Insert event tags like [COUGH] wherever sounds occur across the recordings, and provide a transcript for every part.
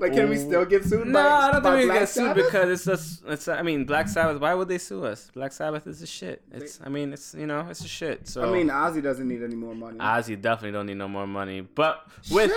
Like, can we still get sued? No, by, I don't think we Black get sued Sabbath? because it's just it's. I mean, Black Sabbath. Why would they sue us? Black Sabbath is a shit. It's. I mean, it's you know, it's a shit. So I mean, Ozzy doesn't need any more money. Ozzy definitely don't need no more money. But with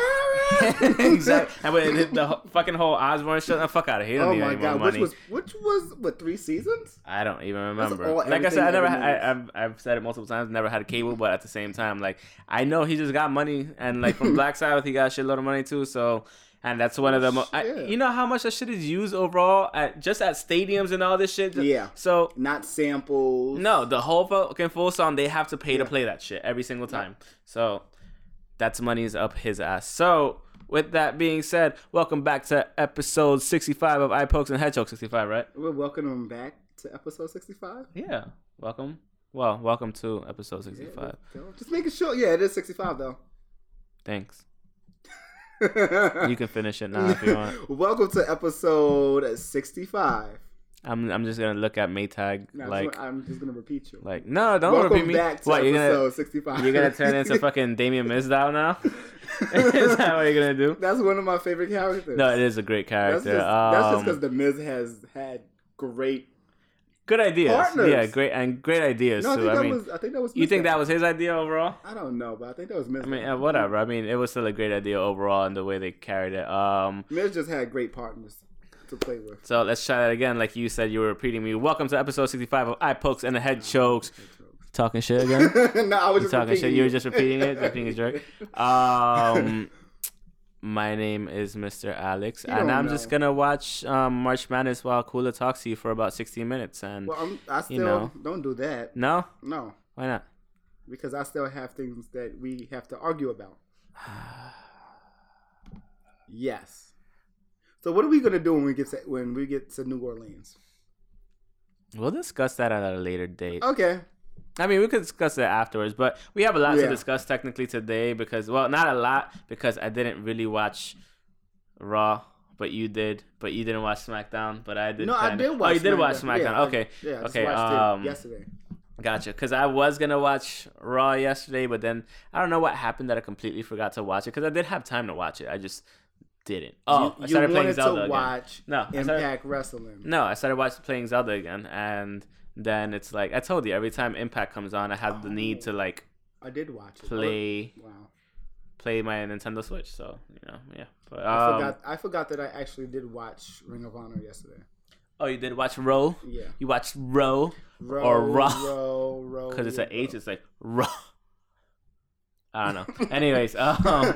[LAUGHS] exactly, and with the fucking whole Osbourne shit, the fuck out of here. He don't oh need my any more god, money. which was which was what three seasons? I don't even remember. all- Like I said, I never. I, I've I've said it multiple times. Never had a cable, but at the same time, like I know he just got money, and like from [LAUGHS] Black Sabbath, he got a shitload of money too. So, and that's one of the. Mo- I, you know how much that shit is used overall at just at stadiums and all this shit. Yeah. So Not samples. no, the whole fucking full song they have to pay to play that shit every single time. So that's money's up his ass. So with that being said, welcome back to episode sixty-five of Eye Pokes and Choke. Sixty-five, right? We're welcoming back to episode sixty-five. Yeah. Welcome. Well, welcome to episode sixty-five. Just making sure. Yeah, it is sixty-five though. Thanks. You can finish it now if you want. [LAUGHS] Welcome to episode sixty-five. I'm I'm just gonna look at Maytag No, like I'm just gonna repeat you. like no, don't Welcome repeat me. back to What you're episode gonna sixty-five. you're gonna turn into [LAUGHS] fucking Damien Mizdow now? [LAUGHS] is that what you're gonna do? That's one of my favorite characters. No, it is a great character. that's just because Um, the Miz has had great. Good ideas. partners. Yeah, great and great ideas No, I too. think I that mean, was. I think that was. you think that was his idea overall? I don't know, but I think that was Miz. I mean, whatever. I mean, it was still a great idea overall and the way they carried it. Um, Miz just had great partners to play with. so let's try that again. Like you said, you were repeating me. Welcome to episode 65 of Eye Pokes and the Head Chokes. Talking shit again. [LAUGHS] no, I was You just talking shit. repeating You were just repeating it, being a jerk. [LAUGHS] Um, my name is Mr. Alex, You and I'm know. just gonna watch um, March Madness while Kula talks to you for about 16 minutes. And Well, I'm, I still You know. don't do that. no, No, why not? because I still have things that we have to argue about. [SIGHS] yes. So what are we gonna do when we get to, when we get to New Orleans? We'll discuss that at a later date. Okay. I mean, we could discuss it afterwards, but we have a lot Yeah. to discuss technically today because, well, not a lot because I didn't really watch Raw, but you did. But you didn't watch SmackDown, but I did. No, I kinda- did watch. Oh, you did watch SmackDown. Yeah, I- okay, Yeah. I just okay. watched Um, it yesterday. gotcha. Because I was gonna watch Raw yesterday, but then I don't know what happened that I completely forgot to watch it because I did have time to watch it. I just didn't. Oh, you, I started playing Zelda to again. watch No, I started- Impact Wrestling. No, I started watching playing Zelda again, and then it's like I told you, every time Impact comes on, I have the need to like I did watch it. play Wow. play my Nintendo Switch. So you know, yeah. But I um, forgot. I forgot that I actually did watch Ring of Honor yesterday. oh, you did watch Row? Yeah. You watched Row Row, Or Raw. Row, [LAUGHS] row. because it's an row. H. It's like Row. I don't know. [LAUGHS] Anyways, [LAUGHS] um,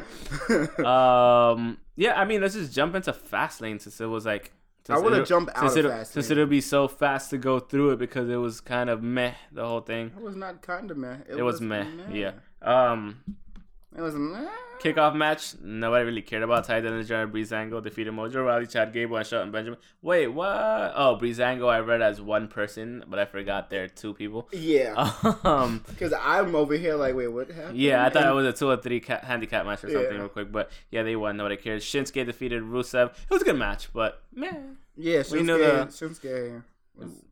um, yeah. I mean, let's just jump into Fastlane since it was like. I since want to jump out Since, of it, since it'll be so fast to go through it because it was kind of meh the whole thing. It was not kind of meh. It, was, meh. Yeah. Um, It was meh. kickoff match. Nobody really cared about. Tye Dillinger and Breezango defeated Mojo Rawley, Chad Gable, and Shelton Benjamin. Wait, what? Oh, Breezango I read as one person, but I forgot there are two people. Yeah. [LAUGHS] Um, Because I'm over here like, wait, what happened? yeah, I thought And- it was a two or three ca- handicap match or something Yeah. real quick, but yeah, they won. Nobody cares. Shinsuke defeated Rusev. It was a good match, but meh. Yeah, We Shinsuke. know the- Shinsuke. Was,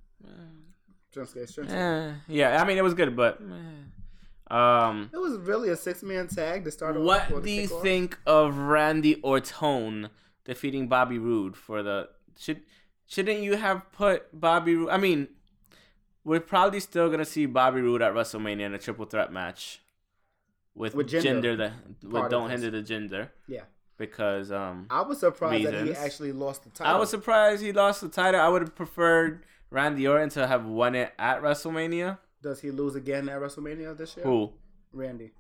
Shinsuke. Shinsuke. Eh, yeah, I mean it was good, but. Um, It was really a six man tag to start off. what do you think of Randy Orton defeating Bobby Roode for the should shouldn't you have put Bobby Roode? I mean, we're probably still gonna see Bobby Roode at WrestleMania in a triple threat match with, With gender, gender the with don't hinder the gender Yeah. because um I was surprised that he actually lost the title. I was surprised he lost the title. I would have preferred Randy Orton to have won it at WrestleMania. Does he lose again at WrestleMania this year? Who? Randy.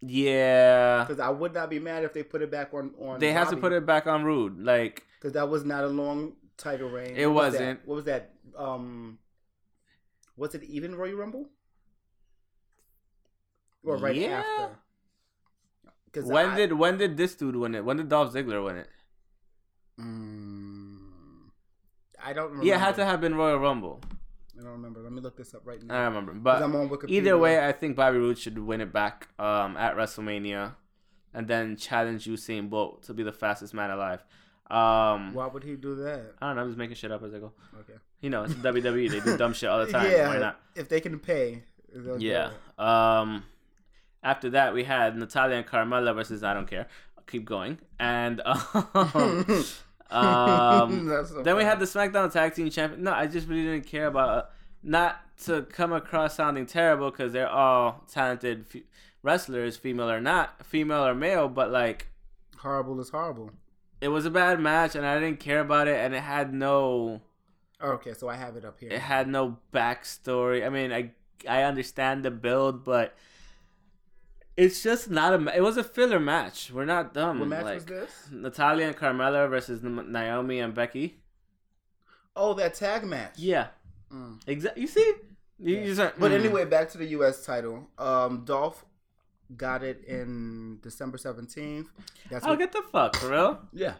Yeah. Because I would not be mad if they put it back on. on They have to put it back on Roode. Like because that was not a long title reign. It What was that? wasn't. What was that? Um, was it even Royal Rumble? Or right after? Yeah. after? 'Cause when I- did when did this dude win it? When did Dolph Ziggler win it? Mm, I don't. Remember. Yeah, it had to have been Royal Rumble. I don't remember. Let me look this up right now. I don't remember, but I'm on Wikipedia. either way, I think Bobby Roode should win it back um, at WrestleMania, and then challenge Usain Bolt to be the fastest man alive. Um, why would he do that? I don't know. I'm just making shit up as I go. Okay. You know, it's WWE. They do [LAUGHS] dumb shit all the time. yeah, Why not? if they can pay. they'll do Yeah. it. Um, after that, we had Natalya and Carmella versus I don't care. I'll keep going. And [LAUGHS] um, [LAUGHS] um, [LAUGHS] so then we had the SmackDown Tag Team Champion. No, I just really didn't care about. Uh, not to come across sounding terrible because they're all talented f- wrestlers, female or not, female or male, but like horrible is horrible. it was a bad match and I didn't care about it and it had no Okay, so I have it up here. it had no backstory. I mean, I I understand the build, but it's just not a. It was a filler match. We're not dumb. what match like, was this? Natalya and Carmella versus Naomi and Becky. Oh, that tag match. Yeah, Mm. exactly. You see, you, Yeah. But mm. anyway, back to the U.S. title. Um, Dolph got it in December seventeenth. That's oh, what, get the fuck for real. yeah.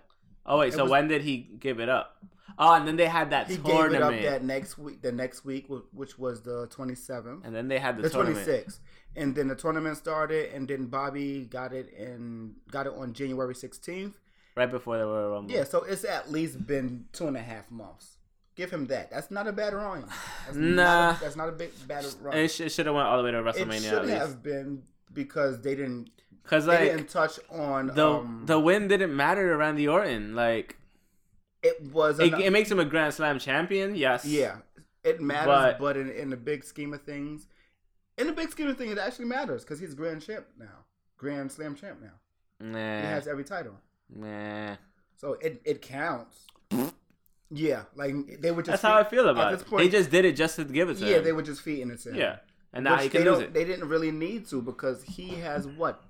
Oh wait, It so was- when did he give it up? Oh, and then they had that He tournament, gave it up that next week. The next week, which was the twenty seventh, and then they had the, the twenty sixth, and then the tournament started, and then Bobby got it and got it on January sixteenth. right before the Royal Rumble. Yeah, so it's at least been two and a half months. Give him that. That's not a bad run. That's Nah. not a, that's not a big bad run. It, sh- should have went all the way to it WrestleMania at should have been because they didn't Because they like didn't touch on the um, the win didn't matter to Randy Orton. Like it was it, it makes him a Grand Slam champion. Yes. yeah it matters But- but, in, in the big scheme of things in the big scheme of things it actually matters because he's grand champ now grand slam champ now Nah. he has every title nah. so it, it counts yeah like they were just That's how I feel about it. point- they just did it just to give it to yeah him. they were just feeding it to him yeah. And now Which he they can lose it. they didn't really need to because he has what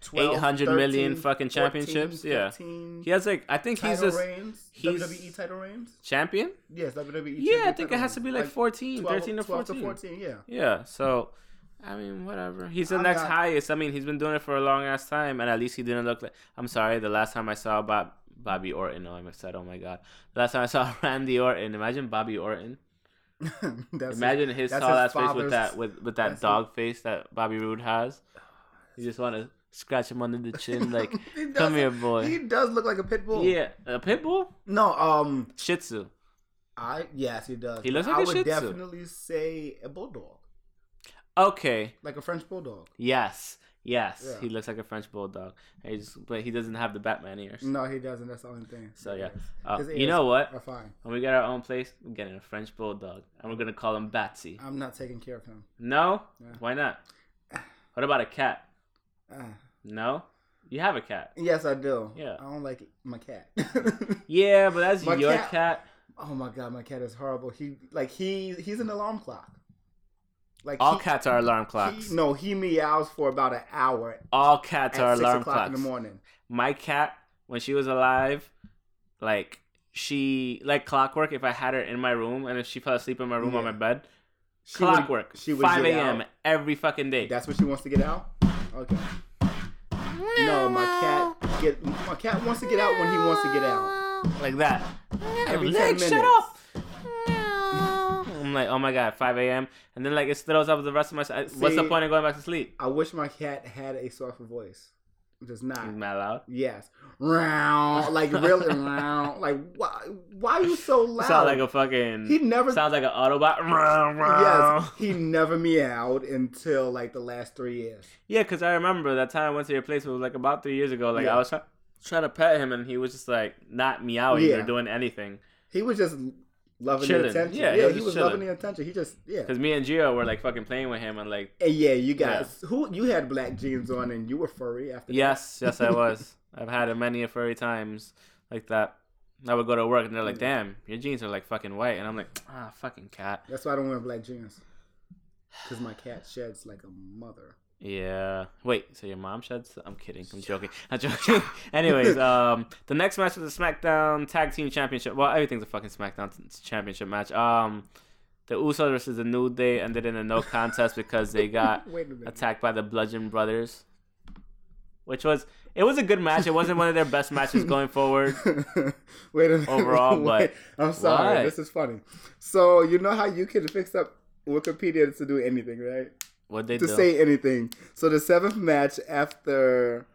12, 800 million 13, fucking 14, championships, yeah. 15 He has like I think he's just reigns he's- WWE title reigns champion. yes WWE Yeah, I think it has to be like reigns. 14, 12 13 or 12 14. to 14 yeah Yeah, so I mean, whatever. He's the I'm next not- highest. I mean, he's been doing it for a long ass time, and at least he didn't look like. I'm sorry, the last time I saw Bob Bobby Orton, oh, I said, oh my god, the last time I saw [LAUGHS] Randy Orton. Imagine Bobby Orton. [LAUGHS] that's Imagine his that's tall his ass face with that with with that dog face that Bobby Roode has. You just want to scratch him under the chin, [LAUGHS] like, He come here, boy. He does look like a pit bull. yeah, a pit bull, No, um, Shih Tzu. I yes, he does. He looks I like a would Shih Tzu. I would definitely say a bulldog, Okay, like a French bulldog. yes, yes, Yeah. he looks like a French bulldog. He's, but he doesn't have the Batman ears. No, he doesn't. That's the only thing. So, yeah. Uh, you know what? Are fine. When we get our own place, we're getting a French bulldog, and we're gonna call him Batsy. I'm not taking care of him. No, Yeah. why not? What about a cat? [SIGHS] No, you have a cat. yes, I do. Yeah. I don't like my cat. [LAUGHS] Yeah, but that's My your cat- cat. oh my god, my cat is horrible. He like he he's an alarm clock. Like All he, cats are alarm he- clocks. no, he meows for about an hour All cats at are alarm o'clock clocks. in the morning. My cat, when she was alive, like she like clockwork. If I had her in my room and if she fell asleep in my room on my bed, She would- clockwork. she would five a.m. every fucking day. That's what she wants to get out. Okay. No, my cat get my cat wants to get out when he wants to get out. like that. Every Leg, 10 shut up. Like, oh my god, 5 a.m. And then like it throws up the rest of my. What's the point of going back to sleep? I wish my cat had a softer voice. Does not. Mad loud. Yes. Round, like really round. [LAUGHS] Like why? Why are you so loud? Sound like a fucking. he never. sounds like an Autobot. yes, he never meowed until like the last three years. Yeah, because I remember that time I went to your place. It was like about three years ago. Like Yeah. I was try- trying to pet him, and he was just like not meowing Yeah. or doing anything. He was just loving Chilling. the attention. Yeah, Yeah, he was he was loving the attention. He just yeah. Because me and Gio were like fucking playing with him, and like And yeah, you guys who you had black jeans on and you were furry after. that. yes, yes, I was. [LAUGHS] I've had it many a furry times like that. I would go to work, and they're like, "Damn, your jeans are like fucking white," and I'm like, "Ah, fucking cat." That's why I don't wear black jeans. Because my cat sheds like a mother. Yeah. Wait. So your mom sheds? I'm kidding. I'm [LAUGHS] joking. I'm joking. [LAUGHS] Anyways, um, the next match was a SmackDown Tag Team Championship. Well, everything's a fucking SmackDown Championship match. Um, the Usos versus the New Day ended in a no contest because they got [LAUGHS] Wait a minute. attacked by the Bludgeon Brothers. which was it was a good match. It wasn't one of their best matches going forward. Wait a minute. Overall, Wait, I'm sorry. What? This is funny. So you know how you can fix up Wikipedia to do anything, right? What they to do? say anything. So the seventh match after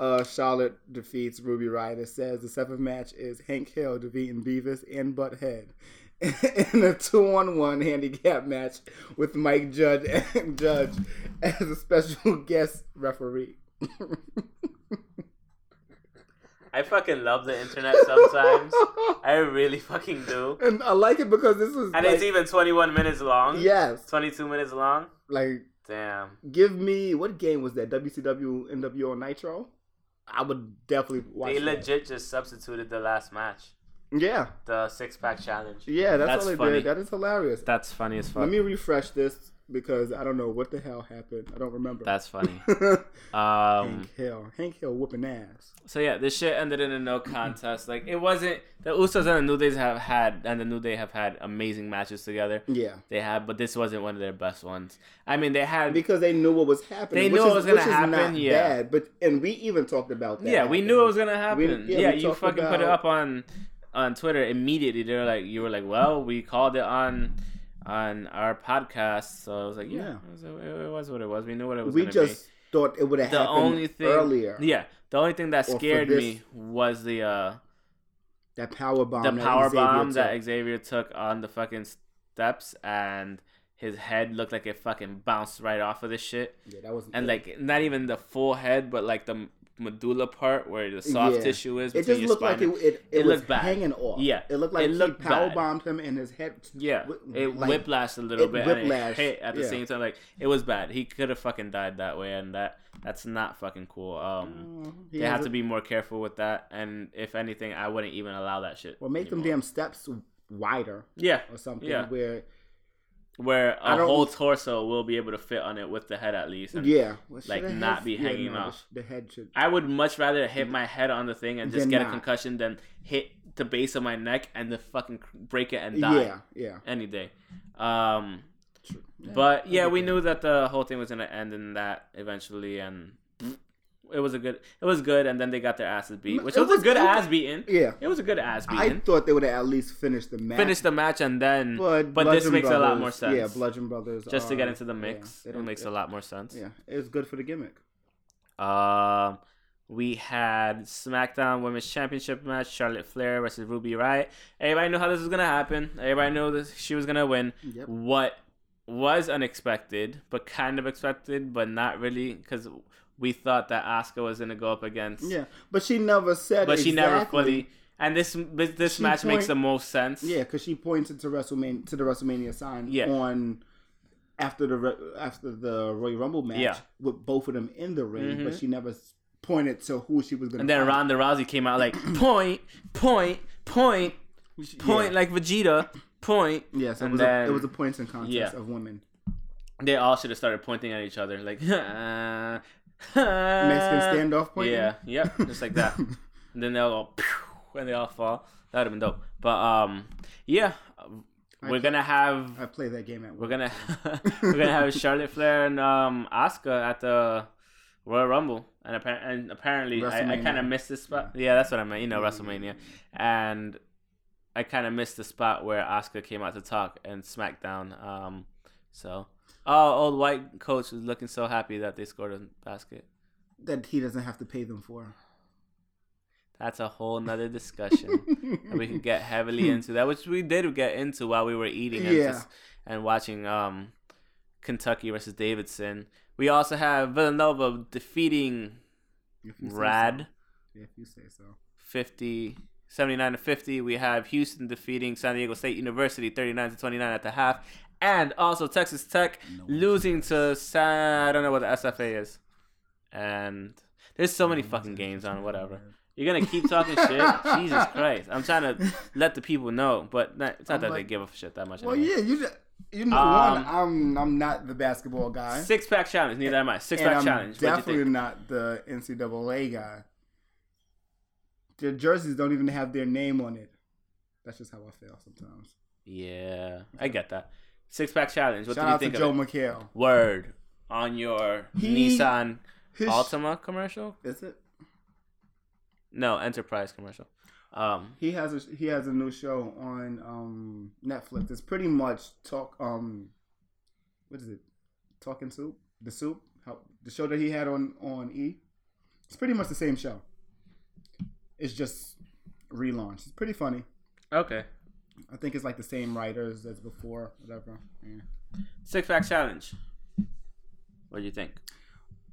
uh, Charlotte defeats Ruby Riott, it says the seventh match is Hank Hill defeating Beavis and Butthead [LAUGHS] in a two-on-one handicap match with Mike Judge [LAUGHS] and Judge as a special [LAUGHS] guest referee. I fucking love the internet sometimes. I really fucking do. [LAUGHS] and I like it because this is And like, it's even 21 minutes long. yes, 22 minutes long. like Damn. give me what game was that? WCW NWO Nitro. I would definitely watch. They that. legit just substituted the last match, Yeah, the six pack challenge. yeah, that's, That's all they funny. did. That is hilarious. That's funny as fuck. Let me refresh this because I don't know what the hell happened. I don't remember. That's funny. [LAUGHS] Hank Um. Hill. Hank Hill whooping ass. So yeah, this shit ended in a no contest. Like it wasn't the Usos and the New Days have had and the New Day have had amazing matches together. Yeah, They have, but this wasn't one of their best ones. I mean, they had. because they knew what was happening. They which knew is, what was gonna happen, Not yeah. bad, but and we even talked about that. yeah, we knew it was gonna happen. We- yeah, yeah, we you fucking put it up on on Twitter immediately. They were like, you were like, well, we called it on on our podcast, so I was like, yeah, Yeah. It, was, it was what it was. We knew what it was. We just thought it would have be. the happened only thing earlier. Yeah, the only thing that scared this- me was the uh That power bomb. the that power Xavier bomb took. that Xavier took on the fucking steps and. His head looked like it fucking bounced right off of this shit. Yeah, that was and like not even the full head, but like the medulla part where the soft Yeah. tissue is. It just looked like it. It, it, It was bad. hanging off. Yeah. it looked like It looked he power bombed him and his head. Yeah, it like- whiplashed a little it bit it at the yeah. same time. Like it was bad. He could have fucking died that way, and that that's not fucking cool. Um, Oh, he they have to be more careful with that. And if anything, I wouldn't even allow that shit. Well, make them damn steps wider yeah, or something. Yeah. Where where a whole torso will be able to fit on it with the head at least. Yeah, well, like, not head- be yeah, hanging no, off. The, head should. I would much rather hit my head on the thing and just get a concussion than hit the base of my neck and the fucking break it and die Yeah, yeah. any day. Um, True. Yeah, but yeah, we knew that the whole thing was gonna end in that eventually, and it was a good. It was good, and then they got their asses beat, which It was, was- a good ass beating. Yeah, It was a good ass beating I thought they would have at least finished the match. Finish the match and then, but but this makes a lot more sense. Yeah, Bludgeon Brothers. just to get into the mix, they it makes a lot more sense. Yeah, it was good for the gimmick. Um, we had SmackDown Women's Championship match: Charlotte Flair versus Ruby Riott. Everybody knew how this was gonna happen. Everybody knew that she was gonna win. Yep. What was unexpected, but kind of expected, but not really, because we thought that Asuka was gonna go up against. Yeah, but she never said. It. But she never exactly- fully. And this this, She match makes the most sense. Yeah, because she pointed to WrestleMania to the WrestleMania sign Yeah. on after the after the Royal Rumble match Yeah. with both of them in the ring, but Mhm. she never pointed to who she was going to. And then Ronda Rousey came out like [CLEARS THROAT] point, point, point, point, yeah. like Vegeta, point. Yes, it and was then- a, it was a pointing contest Yeah. of women. They all should have started pointing at each other, like Mexican [LAUGHS] Mexican standoff pointing. Uh, Yeah, yep, just like that. [LAUGHS] and then they'll go pew, and they all fall. That would have been dope. But um, yeah, we're play- gonna have I play that game at we're gonna [LAUGHS] we're gonna have [LAUGHS] Charlotte Flair and um Asuka at the Royal Rumble, and, appa- and apparently I, I kind of missed this spot. Yeah, that's what I meant. You know, WrestleMania, and I kind of missed the spot where Asuka came out to talk and SmackDown. Um, so oh, old white coach was looking so happy that they scored a basket. that he doesn't have to pay them for. That's a whole nother discussion that we could get heavily [LAUGHS] into that, which we did get into while we were eating and, Yeah. just, and watching um, Kentucky versus Davidson. We also have Villanova defeating If you say Rad so. If you say so. 50, 79 to 50. We have Houston defeating San Diego State University 39 to 29 at the half. And also Texas Tech No. losing to San, I don't know what the SFA is. And there's so many fucking games on whatever. You're gonna keep talking shit. [LAUGHS] Jesus Christ! I'm trying to let the people know, but not, it's not I'm that they give a shit that much. Well, anyway. yeah, you you know Um, one. I'm I'm not the basketball guy. Six pack challenge. Neither am I. Six and pack I'm challenge. What'd you definitely think? not the NCAA guy. Their jerseys don't even have their name on it. That's just how I feel sometimes. Yeah, I get that. Six pack challenge. What Shout do you out to think Joel of it? McHale. Word on your He- Nissan His- Altima commercial? Is it? No, Enterprise commercial. Um, He has a he has a new show on um Netflix. It's pretty much talk um what is it? Talking Soup? The Soup? How the show that he had on on E? It's pretty much the same show. It's just relaunched. It's pretty funny. okay. I think it's like the same writers as before, whatever. Yeah. Six pack challenge. What do you think?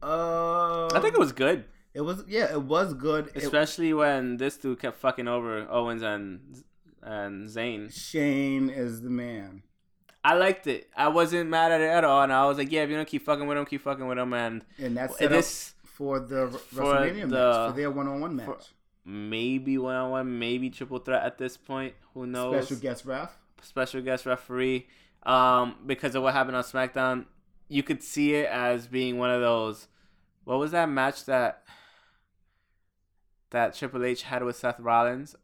Uh I think it was good, it was yeah, it was good. It- especially when this dude kept fucking over Owens and and Zayn. Shane is the man. I liked it. I wasn't mad at it at all, and I was like, "Yeah, if you don't keep fucking with him, keep fucking with him." And And that's it set up is for the for WrestleMania the- match, for their one on one match. for- maybe one on one, maybe triple threat at this point. Who knows? Special guest ref. special guest referee um, because of what happened on SmackDown. You could see it as being one of those. What was that match that that Triple H had with Seth Rollins?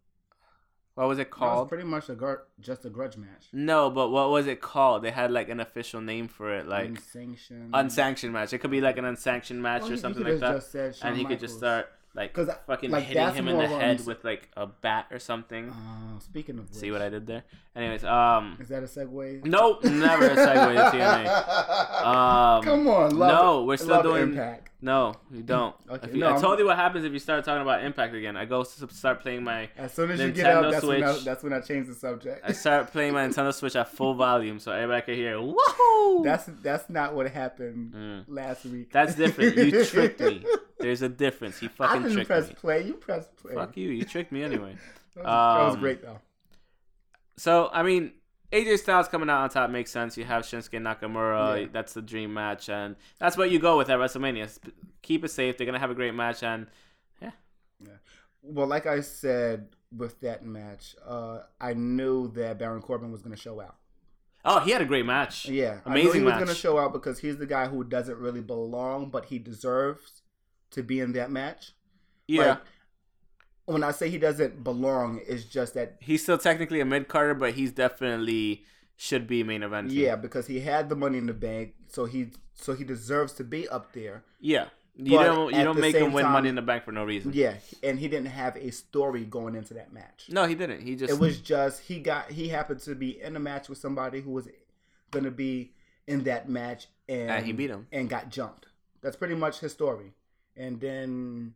What was it That was called? pretty much a gr- just a grudge match. no, but what was it called? They had like an official name for it, like unsanctioned. unsanctioned match. It could be like an unsanctioned match Well, or he- he something could've like that. just said Shawn and he could just start like 'Cause fucking like, hitting him in the head with like a bat or something. Uh, speaking of which, See what I did there? Anyways, um, Is that a segue? nope, never a segue to TNA. [LAUGHS] Um, Come on, love no, it. we're still Love doing- Impact. No, you don't. [LAUGHS] Okay, you- no, I I'm- told you what happens if you start talking about Impact again. I go start playing my. As soon as you get out, Nintendo that's when, I, that's when I change the subject. I start playing my [LAUGHS] Nintendo Switch at full volume so everybody can hear. Woohoo! That's that's not what happened Mm. last week. That's different. You tricked me. There's a difference. He fucking I didn't tricked press me. play. You press play. Fuck you. You tricked me anyway. [LAUGHS] That was, that was Um, great though. So I mean, AJ Styles coming out on top makes sense. You have Shinsuke Nakamura. Yeah. That's the dream match, and that's what you go with at WrestleMania. Keep it safe. They're gonna have a great match, and yeah. yeah. Well, like I said with that match, uh, I knew that Baron Corbin was going to show out. oh, he had a great match. Yeah, I knew Amazing he was going to show out because he's the guy who doesn't really belong, but he deserves to be in that match. Yeah. Like, when I say he doesn't belong, it's just that he's still technically a mid carder, but he's definitely should be main event. yeah, because he had the money in the bank, so he so he deserves to be up there. yeah. You But don't you don't make him win time- Money in the Bank for no reason. Yeah, and he didn't have a story going into that match. No, he didn't. He just It was just he got he happened to be in a match with somebody who was going to be in that match, and, And he beat him. and got jumped. That's pretty much his story. And then,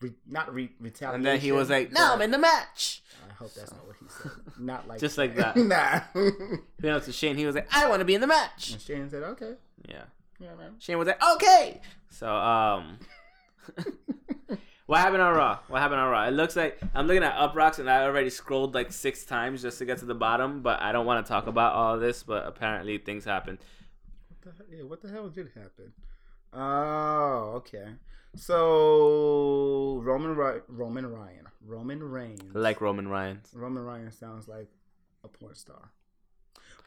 re, not re, retaliation. and then he was like, "No, I'm in the match." I hope that's not what he said. Not like Just like that. [LAUGHS] nah. You know, to Shane, he was like, "I want to be in the match." and Shane said, "Okay, Yeah. yeah, man." Shane was like, "Okay." So um. [LAUGHS] What happened on Raw? What happened on Raw? It looks like I'm looking at Uproxx and I already scrolled like six times just to get to the bottom, but I don't want to talk about all of this. But apparently things happened. What the, yeah, what the hell did happen? Oh, okay. So Roman Ry- Roman Ryan, Roman Reigns, Like Roman Reigns. Roman Ryan sounds like a porn star.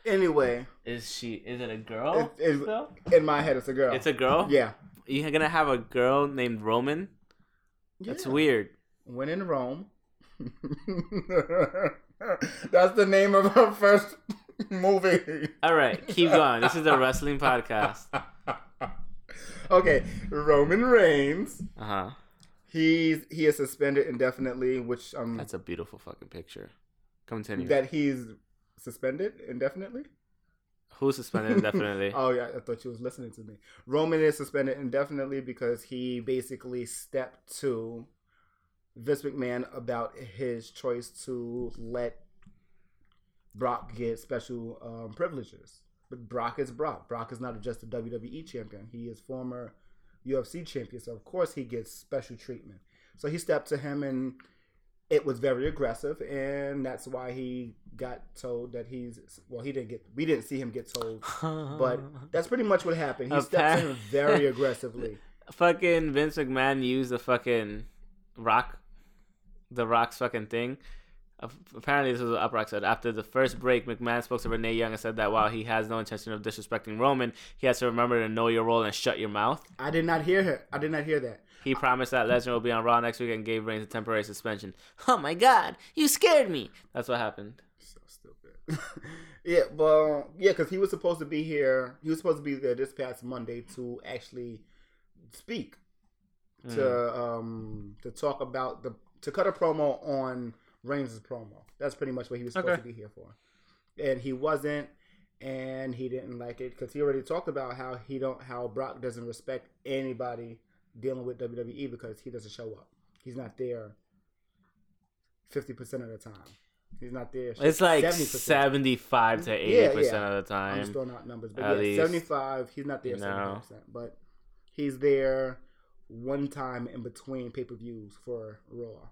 Anyway, Is she? Is it a girl? it, it, in my head, it's a girl. It's a girl. yeah. You're gonna have a girl named Roman. That's weird. When in Rome. [LAUGHS] That's the name of her first [LAUGHS] movie. All right, keep going. This is a wrestling [LAUGHS] podcast. Okay, Roman Reigns. Uh huh. He's he is suspended indefinitely, which um That's a beautiful fucking picture. Continue. that he's suspended indefinitely. Who's suspended indefinitely? [LAUGHS] Oh yeah, I thought you was listening to me. Roman is suspended indefinitely because he basically stepped to Vince McMahon about his choice to let Brock get special um, privileges. But Brock is Brock. Brock is not just a WWE champion. He is former UFC champion, so of course he gets special treatment. So he stepped to him and it was very aggressive and that's why he got told that he's well he didn't get we didn't see him get told [LAUGHS] but that's pretty much what happened. He stepped to him very [LAUGHS] aggressively. fucking Vince McMahon used the fucking rock, the rock's fucking thing. Ap- Apparently, this is what Uproxx said. After the first break, McMahon spoke to Renee Young and said that while he has no intention of disrespecting Roman, he has to remember to know your role and shut your mouth. I did not hear her. I did not hear that. He promised that Lesnar will be on Raw next week and gave Reigns a temporary suspension. Oh my god, you scared me. That's what happened. So stupid. [LAUGHS] yeah, well, yeah, because he was supposed to be here. He was supposed to be there this past Monday to actually speak Mm. to um to talk about the to cut a promo on Reigns' promo. That's pretty much what he was supposed Okay. to be here for, and he wasn't, and he didn't like it because he already talked about how he don't how Brock doesn't respect anybody dealing with WWE because he doesn't show up. He's not there fifty percent of the time. He's not there. It's like 70%. seventy-five to Yeah, eighty percent yeah. of the time. I'm just time. throwing out numbers, but At yeah, least. 75. He's not there You know. 75 percent, but he's there one time in between pay per views for Raw.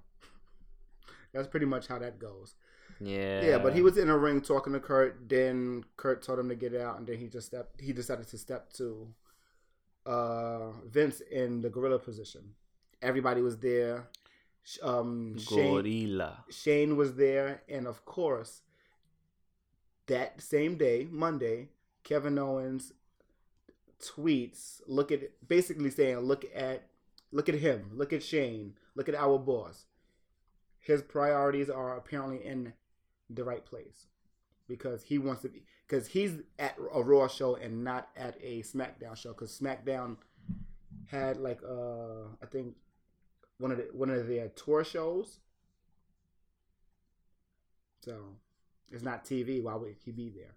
That's pretty much how that goes. Yeah, Yeah, but he was in a ring talking to Kurt. Then Kurt told him to get out, and then he just stepped. He decided to step to uh, Vince in the gorilla position. Everybody was there. Um, Shane, gorilla. Shane was there, and of course, that same day, Monday, Kevin Owens tweets, look at basically saying, look at look at him, look at Shane, look at our boss. His priorities are apparently in the right place because he wants to be because he's at a Raw show and not at a SmackDown show because SmackDown had like uh I think one of the one of their tour shows. So it's not TV. Why would he be there?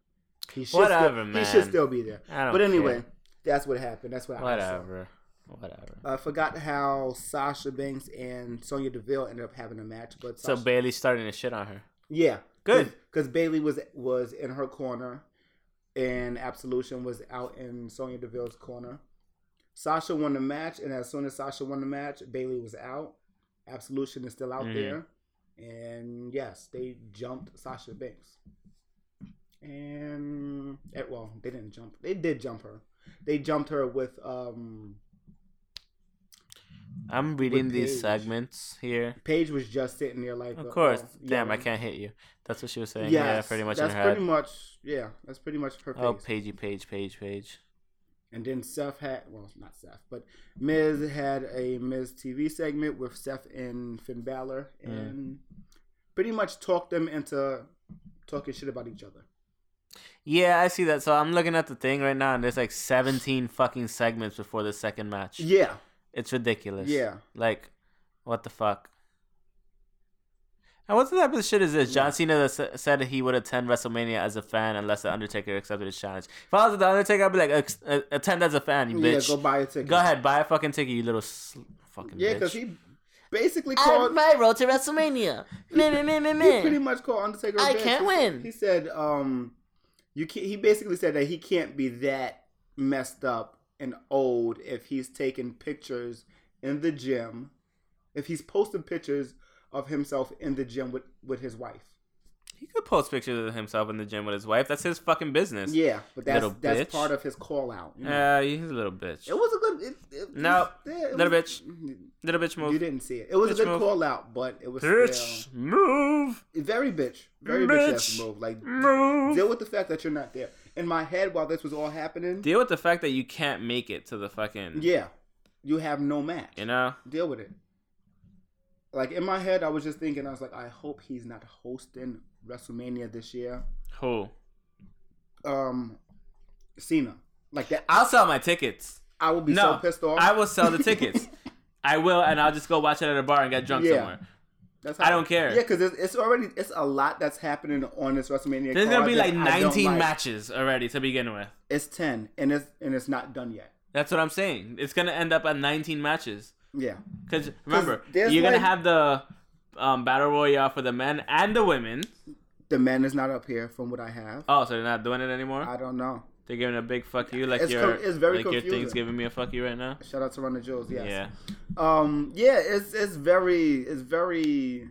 He should Whatever, still, He should still be there. But anyway, care. that's what happened. That's what I saw. Whatever. I forgot how Sasha Banks and Sonya Deville ended up having a match, but So Sasha, Bayley's starting to shit on her. yeah, Good. because Bayley was was in her corner, and Absolution was out in Sonya Deville's corner. Sasha won the match, and as soon as Sasha won the match, Bayley was out. Absolution is still out Mhm. there, and yes, they jumped Sasha Banks. And eh, well, they didn't jump. They did jump her. They jumped her with um. I'm reading these segments here. Paige was just sitting there like, Of course. uh, Damn, I can't hit you. That's what she was saying. Yes, yeah, pretty much in That's pretty much yeah. That's pretty much her face. Oh, Pagey, Page, Page, Page. And then Seth had well, not Seth, but Miz had a Miz TV segment with Seth and Finn Balor, Mm. and pretty much talked them into talking shit about each other. Yeah, I see that. So I'm looking at the thing right now, and there's like 17 fucking segments before the second match. Yeah, It's ridiculous. yeah. Like, what the fuck? And what the type of shit is this? John Cena said he would attend WrestleMania as a fan unless the Undertaker accepted his challenge. If I was the Undertaker, I'd be like, uh, attend as a fan, you Yeah, bitch. go buy a ticket. Go ahead, buy a fucking ticket, you little sl- fucking Yeah, bitch. because he basically called. my road to WrestleMania. [LAUGHS] Meh, He pretty much called Undertaker. a I bitch. can't He- win. He said, um, you can't. He basically said that he can't be that messed up and old if he's taking pictures in the gym, if he's posting pictures of himself in the gym with with his wife. He could post pictures of himself in the gym with his wife. That's his fucking business. Yeah, but that's Little that's bitch. part of his call out. you know. Yeah, he's a little bitch. It was a good. It, it, No, it little was- Little bitch move. You didn't see it. It was Bitch a good move. call out, but it was Bitch still move. very bitch, very bitch Bitch. move. Like Move. deal with the fact that you're not there. In my head, while this was all happening, Deal with the fact that you can't make it to the fucking. yeah, you have no match. You know? Deal with it. Like in my head, I was just thinking, I was like, I hope he's not hosting WrestleMania this year. Who? Um, Cena, like that, I'll sell my tickets. I will be no, so pissed off. I will sell the tickets. [LAUGHS] I will, and I'll just go watch it at a bar and get drunk Yeah. somewhere. That's I don't care. Yeah, because it's, it's already it's a lot that's happening on this WrestleMania. There's gonna be like 19 like. matches already to begin with. It's ten, and it's and it's not done yet. That's what I'm saying. It's gonna end up at 19 matches. Yeah, Because remember, you're gonna have the um, battle royale for the men and the women. the men is not up here from what I have. Oh, so they're not doing it anymore. I don't know. They're giving a big fuck you, like It's your com- it's very like your thing's giving me a fuck you right now. Shout out to Run the Jewels. Yes. Yeah. Um. Yeah. It's it's very it's very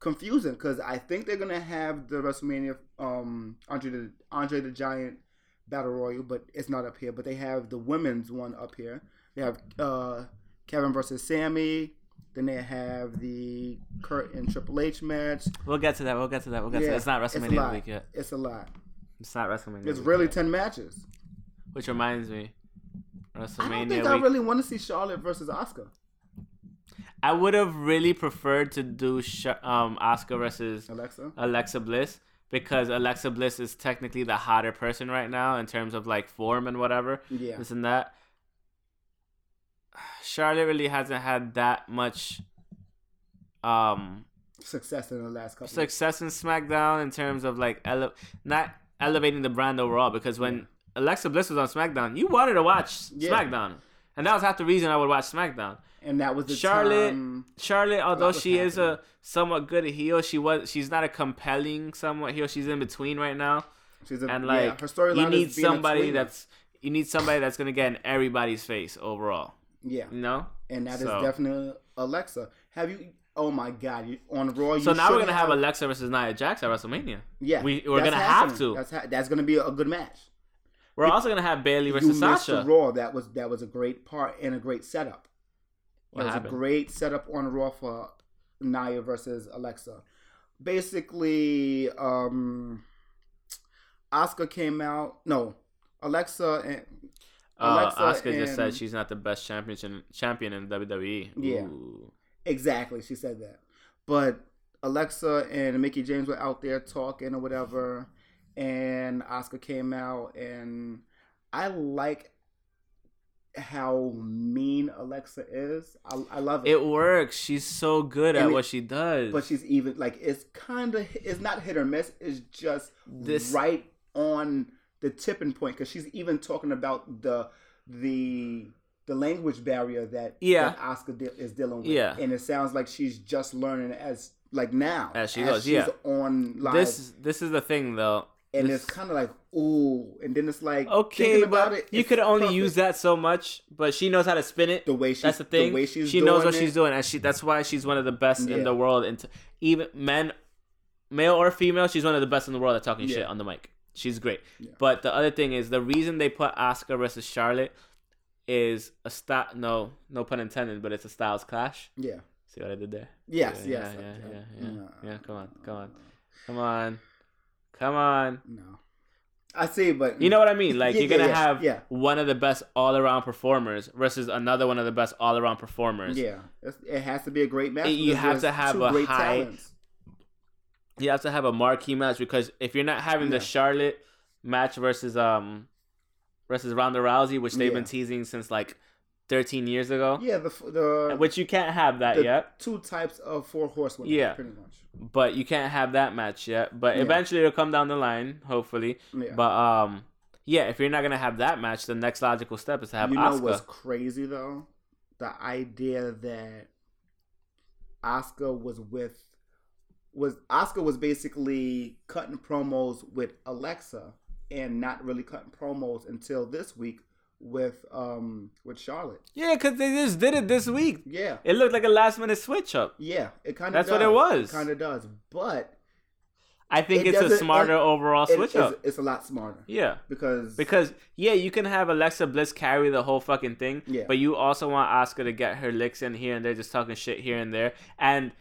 confusing because I think they're gonna have the WrestleMania um Andre the Andre the Giant Battle Royal, but it's not up here. But they have the women's one up here. They have uh Kevin versus Sammy. Then they have the Kurt and Triple H match. We'll get to that. We'll get to that. We'll get to that. It's not WrestleMania lot. week yet. It's a lot. It's not WrestleMania. It's really ten matches. Which reminds me, WrestleMania. I don't think week. I really want to see Charlotte versus Asuka. I would have really preferred to do um Asuka versus Alexa. Alexa Bliss because Alexa Bliss is technically the hotter person right now in terms of like form and whatever. Yeah. This and that. [SIGHS] Charlotte really hasn't had that much um Success in the last couple. success in SmackDown in terms of like ele- not elevating the brand overall because when Alexa Bliss was on SmackDown, you wanted to watch Yeah. SmackDown. And that was half the reason I would watch SmackDown. and that was the Charlotte, time. Charlotte, although she is a somewhat good heel, she was she's not a compelling somewhat heel. She's in between right now, She's a, and yeah, like her storyline. you is need somebody that's you need somebody that's gonna get in everybody's face overall. yeah, You know. and that is So- definitely Alexa. Have you? Oh my God! You, on Raw. You So now we're gonna have Alexa versus Nia Jax at WrestleMania. Yeah, we- we're gonna have to. That's ha- that's gonna be a good match. We're also gonna have Bayley you versus missed Sasha. the Raw. That was that was a great part and a great setup. What was happened? a great setup on Raw for Nia versus Alexa. Basically, um Asuka came out. No, Alexa and Uh, Alexa Asuka just said she's not the best champion champion in WWE. Yeah. Ooh. Exactly, she said that. But Alexa and Mickie James were out there talking or whatever, and Asuka came out, and I like how mean Alexa is. I, I love it. It works. She's so good at it- what she does. but she's even like it's kind of it's not hit or miss. It's just This- right on the tipping point because she's even talking about the the the language barrier that Yeah. that Asuka de- is dealing with. Yeah. and it sounds like she's just learning as like now As she goes, she's yeah. on live. this this is the thing though. and this- it's kind of like ooh, and then it's like Okay, thinking about it, you could only perfect. use that so much. But she knows how to spin it. the way she's That's the thing. The way she's she knows what it. she's doing, and she that's why she's one of the best Yeah. in the world. And t- even men, male or female, she's one of the best in the world at talking Yeah. shit on the mic. She's great. Yeah. But the other thing is the reason they put Asuka versus Charlotte is a style. No, no pun intended, but it's a styles clash. Yeah. See what I did there? Yes. Yeah, yes. yeah, yeah, okay. yeah, No. yeah. Come on, come on, come on, come on. No. I see, but You know what I mean? Like Yeah, you're gonna yeah, have yeah. one of the best all around performers versus another one of the best all around performers. Yeah, it has to be a great match. You have to have a high- talents. You have to have a marquee match because if you're not having Yeah. the Charlotte match versus um versus Ronda Rousey, which they've Yeah. been teasing since like 13 years ago, Yeah, the the, which you can't have that the yet. two types of four horsewomen. Yeah. pretty much. But you can't have that match yet. But Yeah. eventually it'll come down the line, hopefully. Yeah. But um, yeah, if you're not gonna have that match, the next logical step is to have you know Asuka. what's crazy though? The idea that Asuka was with was Asuka was basically cutting promos with Alexa and not really cutting promos until this week with um with Charlotte. Yeah, because they just did it this week. Yeah. It looked like a last minute switch up. Yeah, it kind of That's what it was. Kind of does, but I think It it's a smarter and overall it- switch it's, up. it's a lot smarter Yeah. because Because yeah, you can have Alexa Bliss carry the whole fucking thing, Yeah. but you also want Asuka to get her licks in here and there, just talking shit here and there, and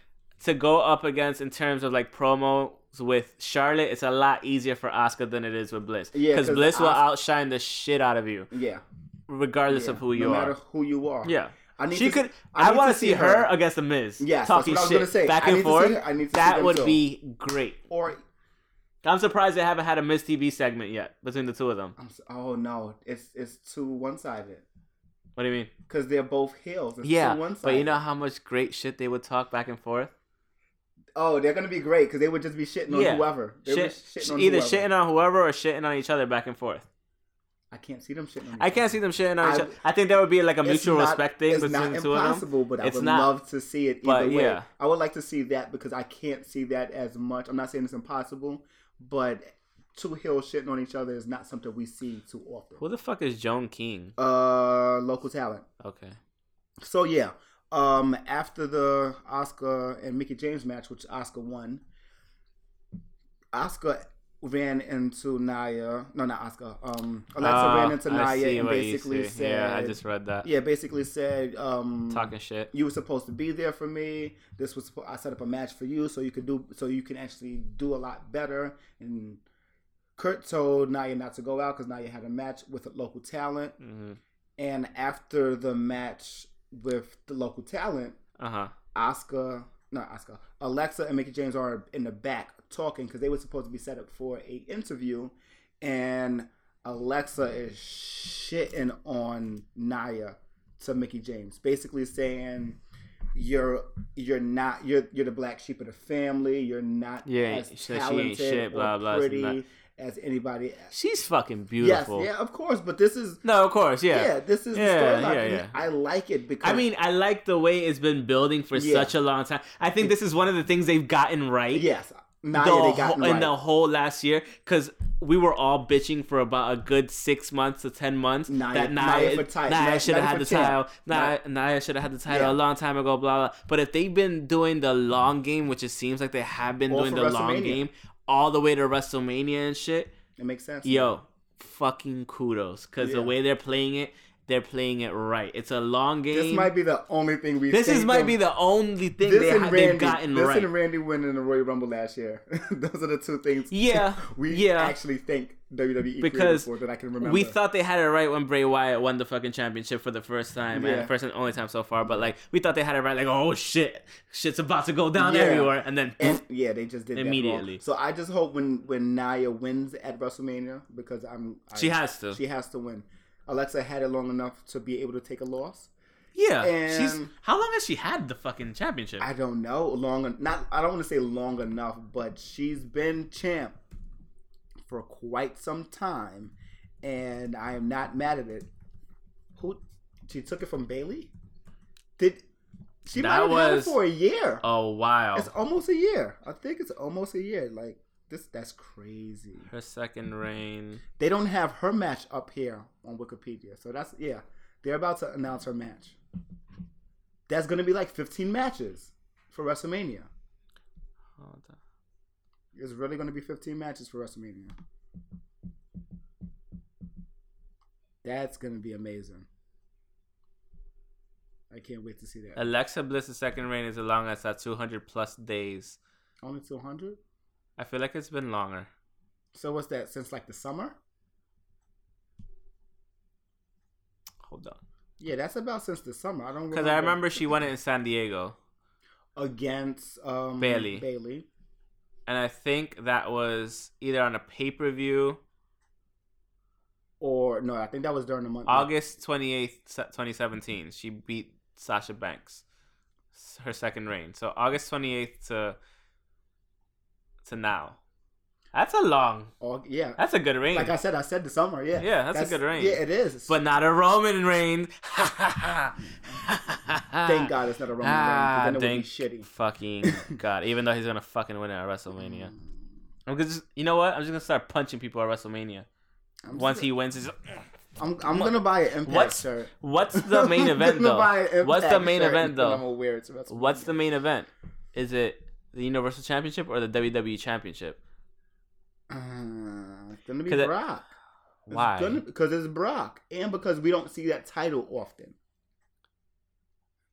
to go up against in terms of like promos with Charlotte, it's a lot easier for Asuka than it is with Bliss. Yeah, because 'cause Bliss will outshine the shit out of you, yeah, regardless yeah, of who you no are. matter who you are. Yeah. I need She to, could. I I, want to see her her. against the Miz. Yeah, talking what I was shit back and need to see forth. I need to see that would too. be great. or I'm surprised they haven't had a Miz TV segment yet between the two of them. I'm, s- oh no, it's it's too one sided What do you mean? because they're both heels. It's Yeah, but you know how much great shit they would talk back and forth. Oh, they're gonna be great because they would just be shitting on Yeah. whoever. They Shit, shitting on either whoever. shitting on whoever or shitting on each other back and forth. I can't see them shitting on. I each can't see them shitting on I- each other. I think that would be like a mutual not- respect thing It's between not the two of them. impossible, but I It's would not. love to see it either way. yeah. I would like to see that because I can't see that as much. I'm not saying it's impossible, but two hills shitting on each other is not something we see too often. Who the fuck is Joan King? Uh, local talent. Okay. So yeah, um, after the Asuka and Mickie James match, which Asuka won, Asuka ran into Nia. No, not Asuka. Um, Alexa Oh, ran into Nia and basically said, Yeah, I just read that. yeah, basically said, um, Talking shit. you were supposed to be there for me. This was I set up a match for you so you could do so you can actually do a lot better. And Kurt told Nia not to go out because Nia had a match with a local talent. hmm And after the match with the local talent, Uh huh. Asuka, not Asuka, Alexa and Mickie James are in the back talking because they were supposed to be set up for a interview, and Alexa is shitting on Nia to Mickie James, basically saying you're you're not you're you're the black sheep of the family. You're not Yeah, as she said she ain't shit, blah, blah, pretty. As anybody. else. She's fucking beautiful. Yes, yeah, of course. But this is No, of course, yeah, yeah. this is Yeah, yeah, yeah. I like it because I mean, I like the way it's been building for Yeah. such a long time. I think this is one of the things they've gotten right. yes, Nia the they got whole- right. in the whole last year because we were all bitching for about a good six months to ten months Nia- that Nia Naya, ti- Nia Nia- should have had the champ. title. Nia, Nia should have had the title Yeah. a long time ago. Blah blah. But if they've been doing the long game, which it seems like they have been Or doing the long game all the way to WrestleMania and shit, it makes sense. yo, fucking kudos. Because the way they're playing it, they're playing it right. It's a long game. this might be the only thing we. This is might them- be the only thing This they and have, Randy, they've gotten this right. and Randy winning the Royal Rumble last year. [LAUGHS] Those are the two things. Yeah, [LAUGHS] we yeah. actually think WWE Because for that I can remember. We thought they had it right when Bray Wyatt won the fucking championship for the first time Yeah. and first and only time so far. But like we thought they had it right. Like oh shit, shit's about to go down Yeah. everywhere, and then And [LAUGHS] yeah, they just did that. Immediately. So I just hope when when Nia wins at WrestleMania because I'm I, she has to. she has to win. Alexa had it long enough to be able to take a loss. yeah, and- she's. How long has she had the fucking championship? I don't know long not I don't want to say long enough, but she's been champ for quite some time, and I am not mad at it. Who she took it from Bayley? Did she That might have had it for a year? oh wow, It's almost a year. I think it's almost a year. Like this, that's crazy. her second reign. They don't have her match up here on Wikipedia, so that's yeah. They're about to announce her match. That's gonna be like 15 matches for WrestleMania. Hold on. It's really gonna be 15 matches for WrestleMania. That's gonna be amazing. I can't wait to see that. Alexa Bliss's second reign is as long as that 200 plus days. Only 200. I feel like it's been longer. So what's that? Since like the summer? Hold on, Yeah, that's about since the summer. I don't because I remember she won it in San Diego. against um, Bayley. Bayley. and I think that was either on a pay per view Or no, I think that was during the month. August twenty eighth, twenty seventeen. She beat Sasha Banks, her second reign. So August twenty eighth to to now. That's a long. Au- yeah. That's a good reign. Like I said, I said the summer. Yeah. Yeah, that's a good reign. Yeah, it is. but not a Roman reign. [LAUGHS] thank God it's not a Roman Ah, reign. Then it would be shitty. fucking [LAUGHS] God. Even though he's gonna fucking win it at WrestleMania. I'm gonna just, you know what? I'm just gonna start punching people at WrestleMania. I'm Once he wins, he's I'm, I'm gonna buy an Impact What's- shirt. What's the main [LAUGHS] event though? What's the main event though? I'm gonna wear it to WrestleMania. What's the main event? Is it the Universal Championship or the WWE Championship? Uh, it's gonna be 'Cause it- Brock. It's Why? gonna- because it's Brock, and because we don't see that title often.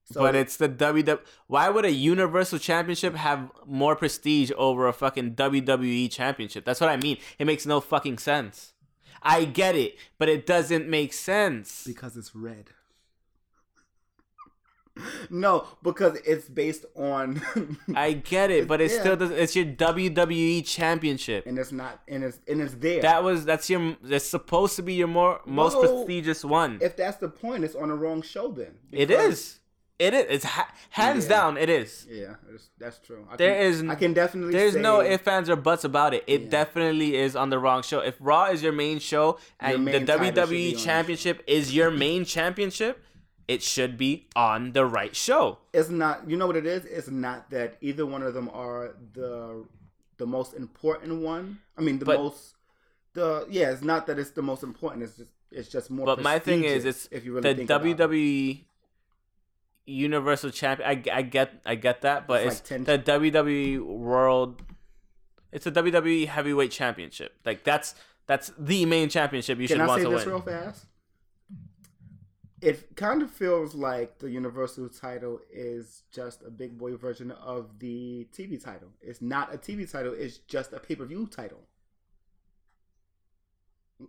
So but it's the WWE. Why would a Universal Championship have more prestige over a fucking WWE Championship? That's what I mean. It makes no fucking sense. I get it, but it doesn't make sense. because it's red. No, because it's based on. [LAUGHS] I get it, but it Yeah. still doesn't. It's your WWE Championship. and it's not, and it's and it's there. That was that's your. That's supposed to be your more most Well, prestigious one. if that's the point, it's on the wrong show then. It is. It is. It's ha- hands Yeah. down. It is. Yeah, it's, that's true. I There can, is- I can definitely. There's no ifs, ands, or buts about it. It Yeah. definitely is on the wrong show. If Raw is your main show and the main be WWE on Championship is your main championship, it should be on the right show. It's not. You know what it is? It's not that either one of them are the the most important one. I mean, the But- most. The yeah, it's not that it's the most important. It's just it's just more. But my thing is, it's if you really the think about it. WWE Universal Champion. I, I get I get that, but It's it's, like 10 the WWE World. It's a WWE Heavyweight Championship. Like that's that's the main championship you Can should I want say to this win. real fast? It kind of feels like the Universal title is just a big boy version of the TV title. It's not a TV title. It's just a pay per view title.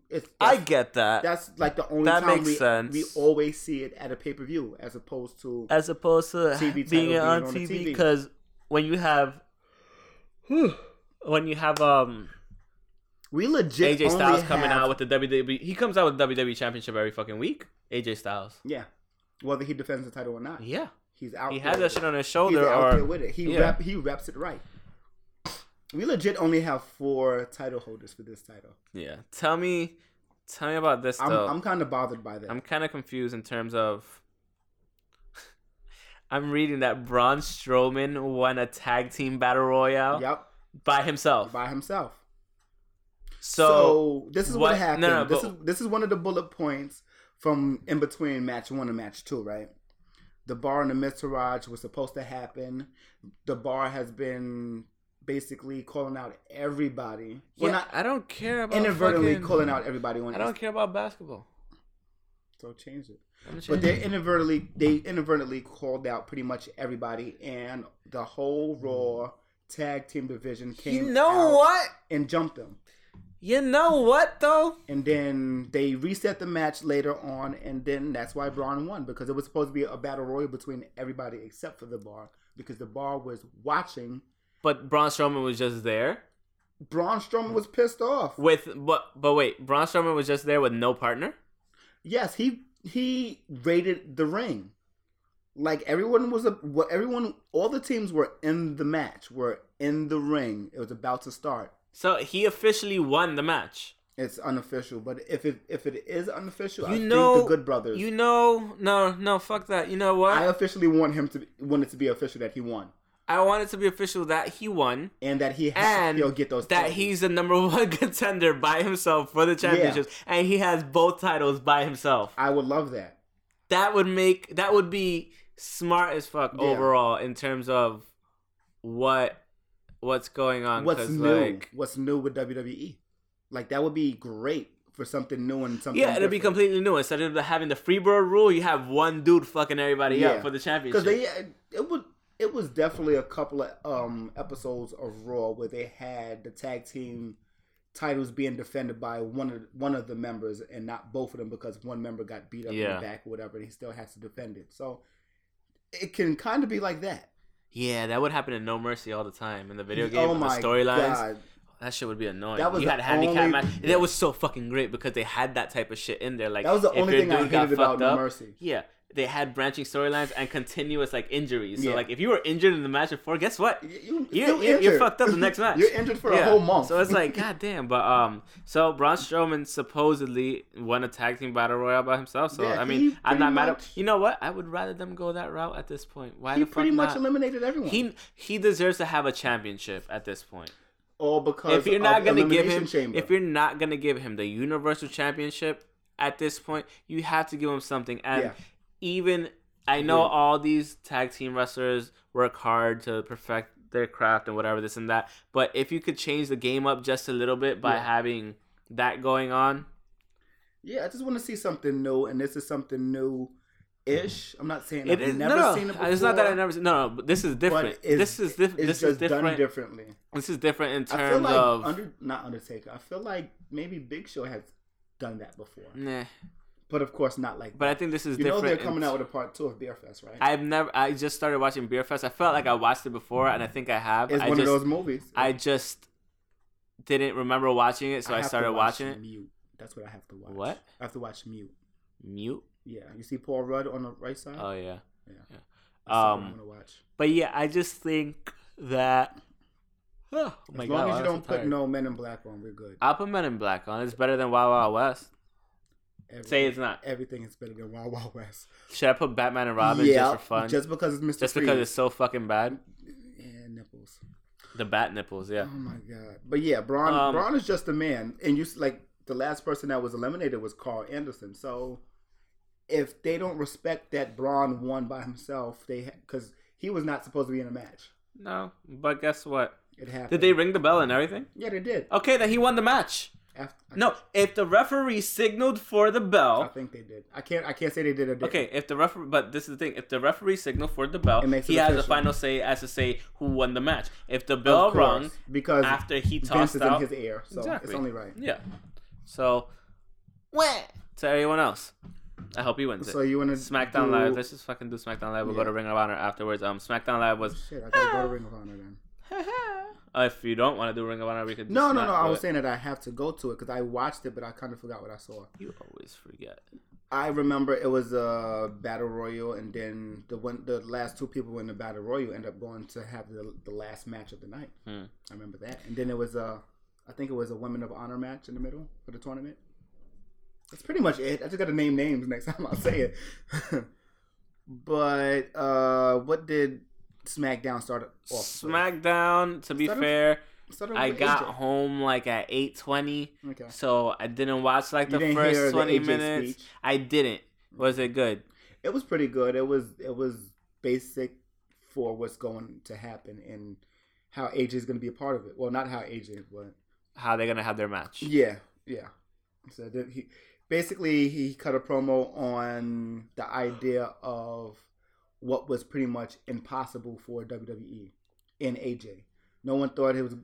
It's I get that. that's like the only That time makes we, sense. we always see it at a pay per view as opposed to as opposed to TV title being being on on the TV TV. because when you have [SIGHS] when you have um we legit AJ Styles coming have- out with the WWE he comes out with the WWE championship every fucking week. AJ Styles. yeah whether he defends the title or not. Yeah, He's out. he has that shit on his He's shoulder, out there with it. He yeah. rep, he reps it right. We legit only have four title holders for this title. yeah. Tell me, tell me about this I'm. I'm kind of bothered by that. I'm kind of confused in terms of. [LAUGHS] I'm reading that Braun Strowman won a tag team battle royale yep, by himself. by himself. So, So, this is what, what- happened. no, no, this but- is this is one of the bullet points from in between match one and match two, right? The bar and the Miztourage was supposed to happen. The bar has been basically calling out everybody. Well, yeah, not I don't care about inadvertently fucking- calling out everybody on I don't care about basketball. So change it. But they inadvertently they inadvertently called out pretty much everybody, and the whole Raw tag team division came. you know what? And jumped them. You know what though? And then they reset the match later on, and then that's why Braun won because it was supposed to be a battle royal between everybody except for the bar because the bar was watching. But Braun Strowman was just there Braun Strowman was pissed off. with, but but wait, Braun Strowman was just there with no partner. Yes, he he raided the ring. Like everyone was a what everyone all the teams were in the match, were in the ring. It was about to start. So he officially won the match. It's unofficial, but if it if it is unofficial, I You think know, the Good Brothers. You know, no, no, fuck that. You know what? I officially want him to want it to be official that he won I want it to be official that he won and that he ha- and he'll get those. that titles. he's the number [LAUGHS] one contender by himself for the championships, and he has both titles by himself. I would love that. That would make that would be smart as fuck Yeah. overall in terms of what what's going on. What's new? Like, What's new with WWE? Like that would be great for something new and something. yeah, it'll be completely new. Instead of having the freebird rule, you have one dude fucking everybody Yeah. up for the championship. because they it would it was definitely a couple of um episodes of Raw where they had the tag team titles being defended by one of one of the members and not both of them because one member got beat up in the back or whatever and he still has to defend it. So it can kind of be like that. Yeah, that would happen in No Mercy all the time in the video game. oh the storylines. That shit would be annoying. That was you had the handicap only- match. That was so fucking great because they had that type of shit in there. Like That was the only thing I hated about No Mercy. Yeah, they had branching storylines and continuous like injuries. So Yeah. like if you were injured in the match before, guess what? You, you, You're, you're, you're fucked up the next [LAUGHS] match. You're injured for Yeah. a whole month. So it's like, [LAUGHS] god damn. But um, so Braun Strowman supposedly won a tag team battle royale by himself. So Yeah, I mean, I'm not mad at. You know what? I would rather them go that route at this point. Why he the fuck pretty much not? eliminated everyone. he he deserves to have a championship at this point. all because If you're not of gonna give him, Chamber. if you're not gonna give him the Universal Championship at this point, you have to give him something. And Yeah. Even I know Agreed. all these tag team wrestlers work hard to perfect their craft and whatever this and that, but if you could change the game up just a little bit by Yeah. having that going on, yeah, I just want to see something new, and this is something new. Ish. I'm not saying it I've is never no, seen it before. It's not that I never seen. No, no. But this is different. This is diff- It's This just is different. done differently. This is different in I feel terms like of. under not Undertaker. I feel like maybe Big Show has done that before, Nah, but of course not like. but I think this is different. you know they're coming in- out with a part two of Beer Fest, right? I've never. I just started watching Beer Fest. I felt like I watched it before, and I think I have. it's I one just, of those movies. I just didn't remember watching it, so I, to started watch watching it. Mute. That's what I have to watch. What? I have to watch Mute. Mute. Yeah, you see Paul Rudd on the right side. Oh yeah. yeah. yeah. Um, I'm gonna watch. But yeah, I just think that. Oh As my long god! as you don't put tired. no Men in Black on, we're good. I'll put Men in Black on. It's better than Wild Wild West. Everything, Say it's not. Everything is better than Wild Wild West. Should I put Batman and Robin yeah, just for fun? Just, Just because it's Mr. because Freeze. Because it's so fucking bad. yeah, nipples. The bat nipples, yeah. Oh my god! But yeah, Braun. Um, Braun is just a man, and you like the last person that was eliminated was Karl Anderson. So if they don't respect that Braun won by himself, they because he was not supposed to be in a match. No, but guess what? It happened. Did they ring the bell and everything? Yeah, they did. Okay, then he won the match. After, No, if the referee signaled for the bell, I think they did. I can't. I can't say they did or didn't. okay, if the referee, but this is the thing, if the referee signaled for the bell, It it he has a official. final say as to say who won the match. If the bell course, rung because after he Vince tossed is out, in his ear, so Exactly. it's only right. yeah. So, what to everyone else? I hope he wins So it. you want to SmackDown do, Live. Let's just fucking do SmackDown Live. We'll go Yeah. to Ring of Honor afterwards. Um, SmackDown Live was. Shit, I gotta go to Ring of Honor then. If you don't want to do Ring of Honor, we could. No, no, no. I was it. saying that I have to go to it because I watched it, but I kind of forgot what I saw. You always forget. I remember it was a battle royal, and then the one, the last two people in the battle royal end up going to have the, the last match of the night. Hmm. I remember that, and then it was a, I think it was a women of honor match in the middle for the tournament. That's pretty much it. I just got to name names next [LAUGHS] time I'll say it. [LAUGHS] but uh, what did SmackDown started off? SmackDown. To be Started- fair, Started I got AJ. home like at eight twenty, Okay. so I didn't watch like the first twenty AJ minutes. speech? I didn't. Was it good? It was pretty good. It was it was basic for what's going to happen and how AJ is going to be a part of it. Well, not how AJ, but How they're gonna have their match? yeah, yeah. So he basically he cut a promo on the idea of what was pretty much impossible for WWE in AJ. No one thought it was,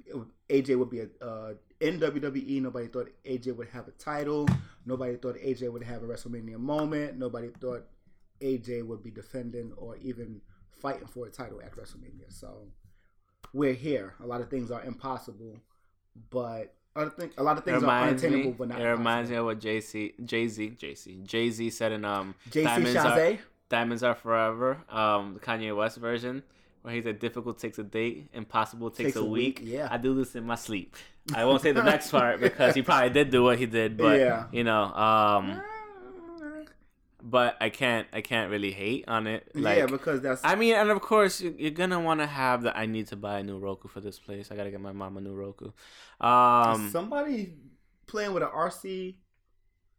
AJ would be a uh, in WWE. Nobody thought AJ would have a title. Nobody thought AJ would have a WrestleMania moment. Nobody thought AJ would be defending or even fighting for a title at WrestleMania. So we're here. A lot of things are impossible, but other thing, a lot of things are unattainable, me. but not It reminds me impossible. of what JC, Jay Z, JC, Jay Z said in um JC Diamonds are, Chazé. Diamonds Are Forever, um the Kanye West version, where he said difficult takes a date, impossible takes, a, week. yeah. I do this in my sleep. I won't say the next [LAUGHS] part because he probably did do what he did, but Yeah. you know, um, [LAUGHS] but I can't, I can't really hate on it. Like, yeah, because that's I mean, and of course, you- you're gonna want to have the. I need to buy a new Roku for this place. I gotta get my mom a new Roku. Um, somebody playing with an RC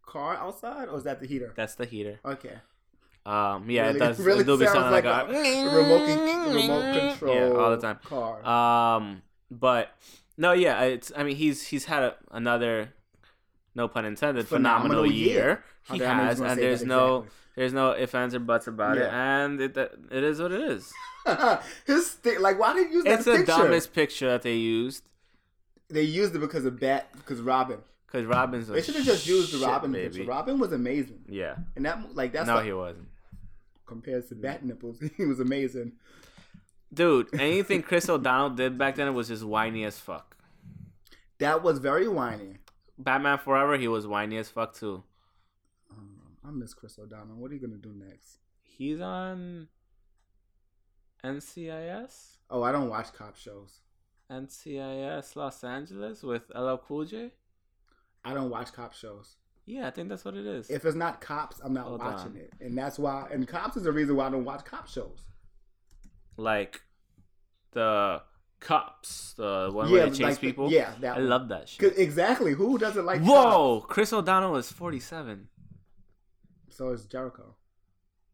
car outside, or is that the heater? that's the heater. Okay. Um, yeah, Really- it does. [LAUGHS] really it do be sounds like, like a, a remote, con- remote [LAUGHS] control Yeah, all the time. car. Um, but no, yeah, it's. I mean, he's he's had a, another, no pun intended, phenomenal, Phenomenal year. year. He Okay, I knew you was has, and there's no exactly. there's no ifs ands or buts about it, and it it is what it is. [LAUGHS] His sti- like, why did you use that It's the dumbest picture that they used They used it because of Bat, because Robin. because Robin's. They should have just used the Robin baby. picture. Robin was amazing, Yeah, and that like that's no, the- he wasn't. Compared to Bat nipples, [LAUGHS] he was amazing. Dude, anything [LAUGHS] Chris O'Donnell did back then was just whiny as fuck. That was very whiny. Batman Forever, he was whiny as fuck too. Um, I miss Chris O'Donnell. What are you gonna do next? He's on NCIS, Oh, I don't watch cop shows. NCIS Los Angeles with LL Cool J. I don't watch cop shows. Yeah, I think that's what it is. If it's not cops, I'm not Hold watching on. it, and that's why. And cops is the reason why I don't watch cop shows. like the cops, the one where they chase like the- people. yeah, that I one. love that shit. Exactly. Who doesn't like? Whoa, Chris O'Donnell is 47. So is Jericho.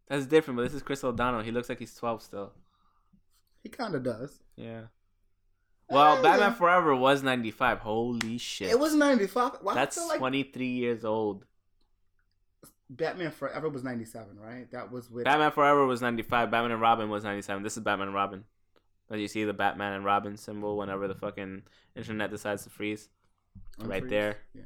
That's different, but this is Chris O'Donnell. He looks like he's 12 still. He kind of does. Yeah. Well, [LAUGHS] Batman Forever was 95. Holy shit. It was 95. Why That's like 23 years old. Batman Forever was 97, right? That was with. Batman Forever was 95. Batman and Robin was 97. This is Batman and Robin. As you see the Batman and Robin symbol whenever the fucking internet decides to freeze. right there. Yeah.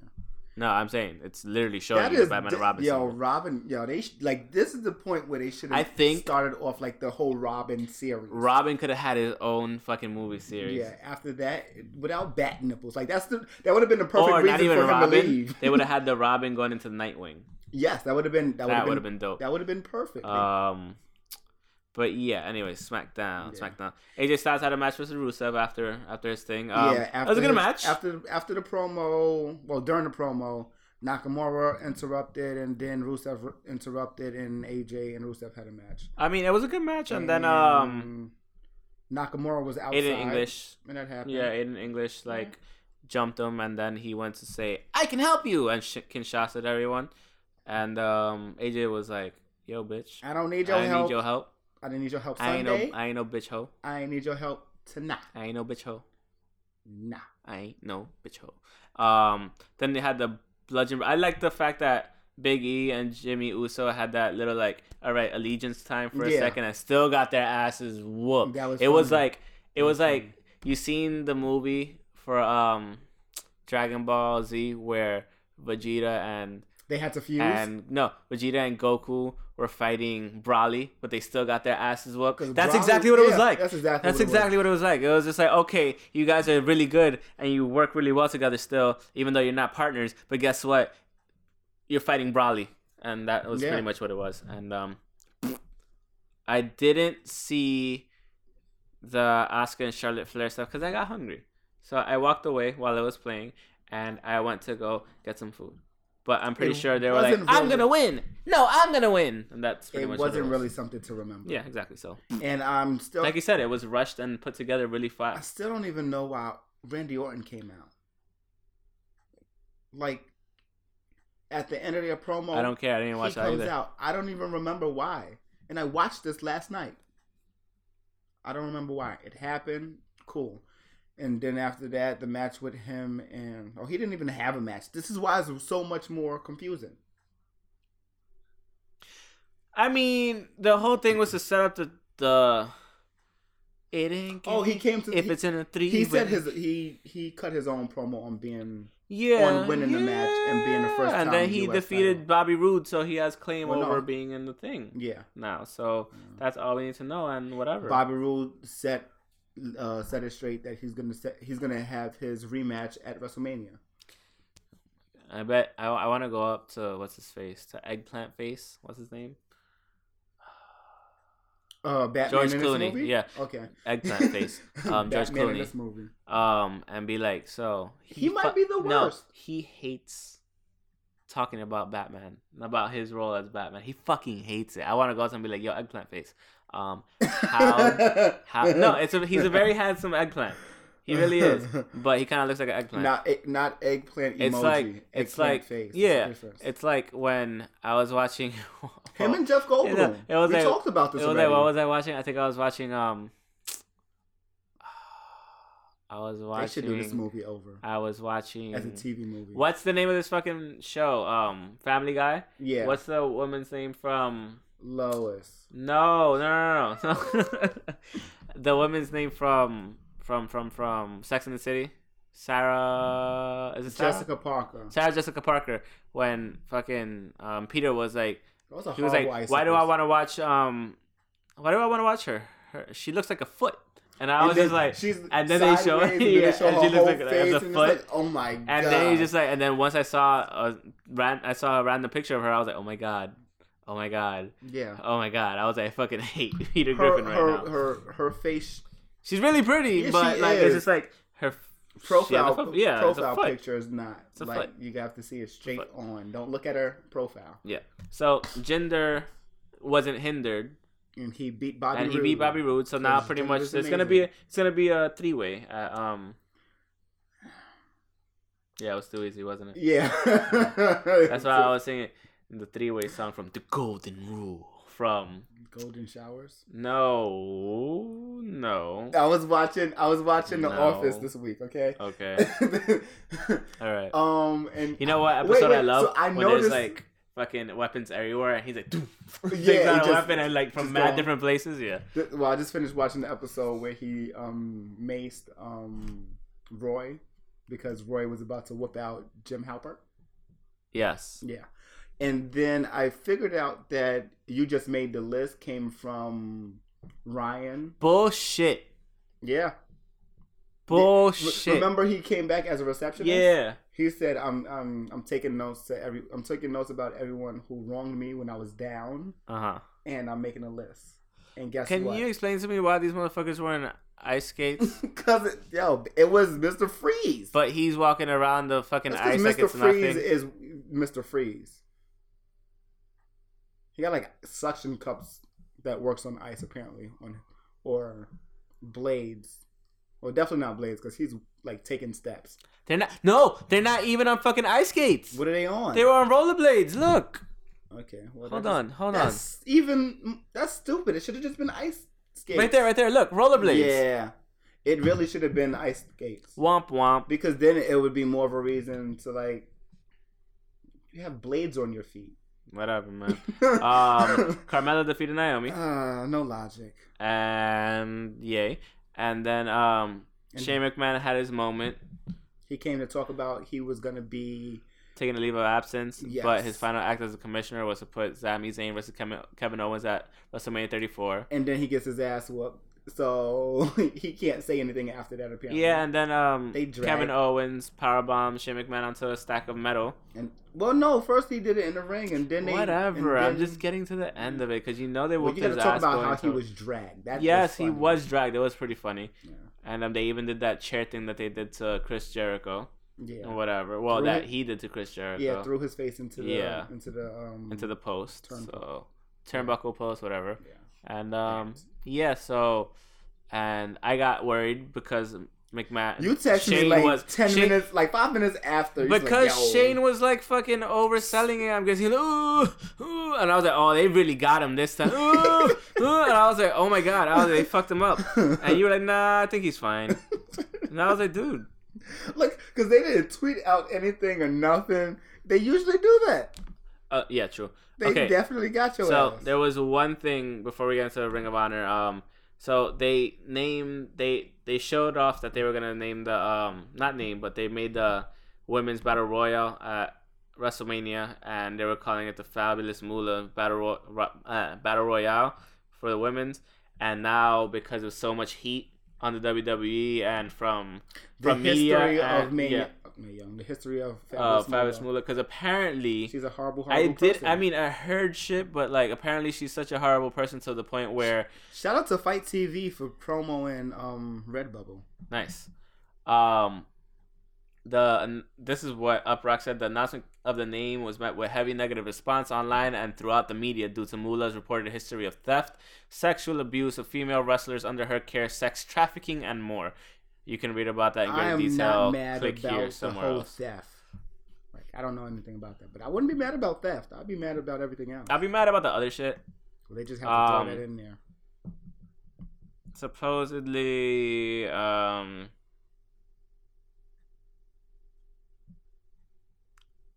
No, I'm saying it's literally showing That you the is Batman and Robin Yo, symbol. Robin. Yo, they sh- like this is the point where they should have. I think- started off like the whole Robin series. Robin could have had his own fucking movie series. Yeah. After that, without bat nipples, like that's the that would have been the perfect or reason not even for him to Robin. leave. [LAUGHS] they would have had [LAUGHS] the Robin going into the Nightwing. yes, that would have been that would That have would been, have been dope. that would have been perfect. Um, but yeah. Anyway, SmackDown, Yeah. SmackDown. AJ Styles had a match versus Rusev after after his thing. Um, yeah, it was a good his- match. After after the promo, well, during the promo, Nakamura interrupted, and then Rusev interrupted, and AJ and Rusev had a match. I mean, it was a good match, and then um, Nakamura was outside. Aiden English, and that happened. yeah, Aiden English like jumped him, and then he went to say, "I can help you," and sh- Kinshasa at everyone, and um, AJ was like, "Yo, bitch, I don't need your. I help. need your help. I didn't need your help I ain't Sunday. no, I ain't no bitch hoe. I ain't need your help tonight. I ain't no bitch hoe." Nah. I ain't no bitch hoe. Um, then they had the bludgeon. I like the fact that Big E and Jimmy Uso had that little like, all right, allegiance time for a Yeah. second, and still got their asses whooped. That was it was like, it was was like you seen the movie for um, Dragon Ball Z where Vegeta and They had to fuse. and no, Vegeta and Goku were fighting Broly, but they still got their asses whooped. That's exactly what it was yeah, like. that's exactly That's what it was. what it was like. It was just like, okay, you guys are really good and you work really well together still, even though you're not partners. But guess what? You're fighting Broly, and that was Yeah. pretty much what it was. And um, I didn't see the Asuka and Charlotte Flair stuff because I got hungry. So I walked away while I was playing, and I went to go get some food. But I'm pretty It sure they were like, wasn't "I'm gonna win." No, I'm gonna win, and that's pretty It much. wasn't was. really something to remember. Yeah, exactly. So, And I'm still. like you said, it was rushed and put together really fast. I still don't even know why Randy Orton came out. Like at the end of their promo, I don't care. I didn't watch he that comes either. out. I don't even remember why. And I watched this last night. I don't remember why. It happened. Cool. And then after that, the match with him and oh, he didn't even have a match. This is why it's so much more confusing. I mean, the whole thing was to set up the the. It ain't. Oh, he gay came to. If he, it's in a three, he said his he he cut his own promo on being yeah on winning the match and being the first and then he US defeated title. Bobby Roode, so he has claim Well, no. over being in the thing yeah. now. So mm. that's all we need to know, and whatever. Bobby Roode set uh, set it straight that he's gonna set, he's gonna have his rematch at WrestleMania. I bet I, I want to go up to what's his face to Eggplant Face. What's his name? Uh, Batman George Clooney, movie? yeah. Okay. Eggplant Face. [LAUGHS] Um, George Clooney. this movie. Um, and be like, so He might be the No, worst. he hates talking about Batman, about his role as Batman. He fucking hates it. I want to go up and be like, yo, Eggplant Face. Um, how how? No, it's a he's a very handsome eggplant. He really is, but he kind of looks like an eggplant. not not eggplant emoji. it's like it's eggplant like face. Yeah, it's like when I was watching [LAUGHS] him and Jeff Goldblum. It it was we like- talked about this It was already. like what was I watching? I think I was watching um. [SIGHS] I was watching. they should do this movie over I was watching. as a TV movie. What's the name of this fucking show? Um, Family Guy. Yeah. What's the woman's name from? Lois? No, no, no, no. no. [LAUGHS] the woman's name from from from from Sex and the City. Sarah. Is it Sarah? Jessica Parker. Sarah Jessica Parker. When fucking um, Peter was like, was he was like, horrible why do I want to watch um, why do I want to watch her? her? She looks like a foot. And I And was just like, she's and then they show, and [LAUGHS] yeah, they show and she looks like, like a foot. like, oh my god! And then he just like, and then once I saw a ran, I saw a random picture of her. I was like, oh my god, oh my god, yeah. oh my god. I was like, I fucking [LAUGHS] hate Peter Her, Griffin right her, now. her her face She's really pretty, Yeah, but like it's just like her she has a profile yeah, profile picture is not like foot. you have to see it straight on. Don't look at her profile. Yeah. So Jinder wasn't hindered, And he beat Bobby. and he beat Bobby Roode. So now pretty much it's gonna be a, it's gonna be a three way. Uh, um. [SIGHS] Yeah, it was too easy, wasn't it? Yeah. [LAUGHS] That's why I was singing the three way song from The Golden Rule from Golden showers. No, no. I was watching. I was watching The Office this week. Okay. Okay, [LAUGHS] all right. um, and You know what Wait, episode I love? so I when there's noticed- like fucking weapons everywhere, and he's like, [LAUGHS] Yeah, out he a just- weapon and like from mad going- different places. Yeah. Well, I just finished watching the episode where he um maced um Roy because Roy was about to whoop out Jim Halpert. Yes. Yeah. And then I figured out that you just made the list came from Ryan. Bullshit. Yeah. Re- Bullshit. remember he came back as a receptionist? Yeah. He said I'm I'm I'm taking notes to every I'm taking notes about everyone who wronged me when I was down Uh huh. and I'm making a list. And guess what? Can what? you explain to me why these motherfuckers wearing ice skates? [LAUGHS] It, yo, it was Mr. Freeze. but he's walking around the fucking That's ice because like Mr. Freeze nothing. is Mr. Freeze. He got like suction cups that works on ice apparently on or blades. Well, definitely not blades because he's like taking steps. They're not. No, they're not even on fucking ice skates. What are they on? They were on rollerblades. Look. okay. Well, Hold on. Hold on. That's even mm, that's stupid. It should have just been ice skates. Right there. Right there. Look. Rollerblades. Yeah, it really should have been ice skates Womp womp. because then it would be more of a reason to like. You have blades on your feet. Whatever, man. [LAUGHS] Um, [LAUGHS] Carmella defeated Naomi, uh, no logic. and yay. And then um, And- Shane McMahon had his moment, He came to talk about he was gonna be taking a leave of absence. Yes. But his final act as a commissioner was to put Sami Zayn versus Kevin, Owens at WrestleMania 34. and then he gets his ass whooped so [LAUGHS] he can't say anything after that. Apparently, Yeah, and then um, They Kevin Owens powerbomb Shane McMahon onto a stack of metal. And well, no, first he did it in the ring, and then they Whatever. and I'm just getting to the end of it because you know they Well, whooped you to talk about how he was dragged. That yes, he was dragged. It was pretty funny. Yeah. And um, they even did that chair thing that they did to Chris Jericho Yeah, or whatever. Well, Threw that he did to Chris Jericho. yeah, threw his face into the Yeah. into the um into the post. Turnbuckle. So turnbuckle post, whatever. yeah. And um, And- yeah. So, and I got worried because McMahon. You texted me like was- ten Shane- minutes, like five minutes after. He's like, because Shane was like fucking overselling him because he's like, ooh, ooh, and I was like, oh, they really got him this time. [LAUGHS] Ooh, ooh, and I was like, oh my god, I was like, they fucked him up. And you were like, nah, I think he's fine. And I was like, dude, like, because they didn't tweet out anything or nothing. They usually do that. uh, yeah, true. They okay, definitely got your so ass. there was one thing before we get into the Ring of Honor. Um, so they named they they showed off that they were gonna name the um not name but they made the women's battle royal at WrestleMania and they were calling it the Fabulous Moolah Battle Ro- uh, Battle Royale for the women's. And now because of so much heat on the WWE and from the from history of and, Mae, yeah, Mae Young, the history of uh, Fabulous Fabulous Moolah. Because apparently She's a horrible, I horrible did. person. I mean, I heard shit, but like, apparently, she's such a horrible person to the point where shout out to FITE TV for promo and um Redbubble. nice. Um, the this is what Uproxx said. The announcement of the name was met with heavy negative response online and throughout the media due to Moolah's reported history of theft, sexual abuse of female wrestlers under her care, sex trafficking, and more. You can read about that in greater detail. Click about here the somewhere whole else. theft. Like I don't know anything about that, but I wouldn't be mad about theft. I'd be mad about everything else. I'd be mad about the other shit. Well, they just have to Um, throw that in there. supposedly um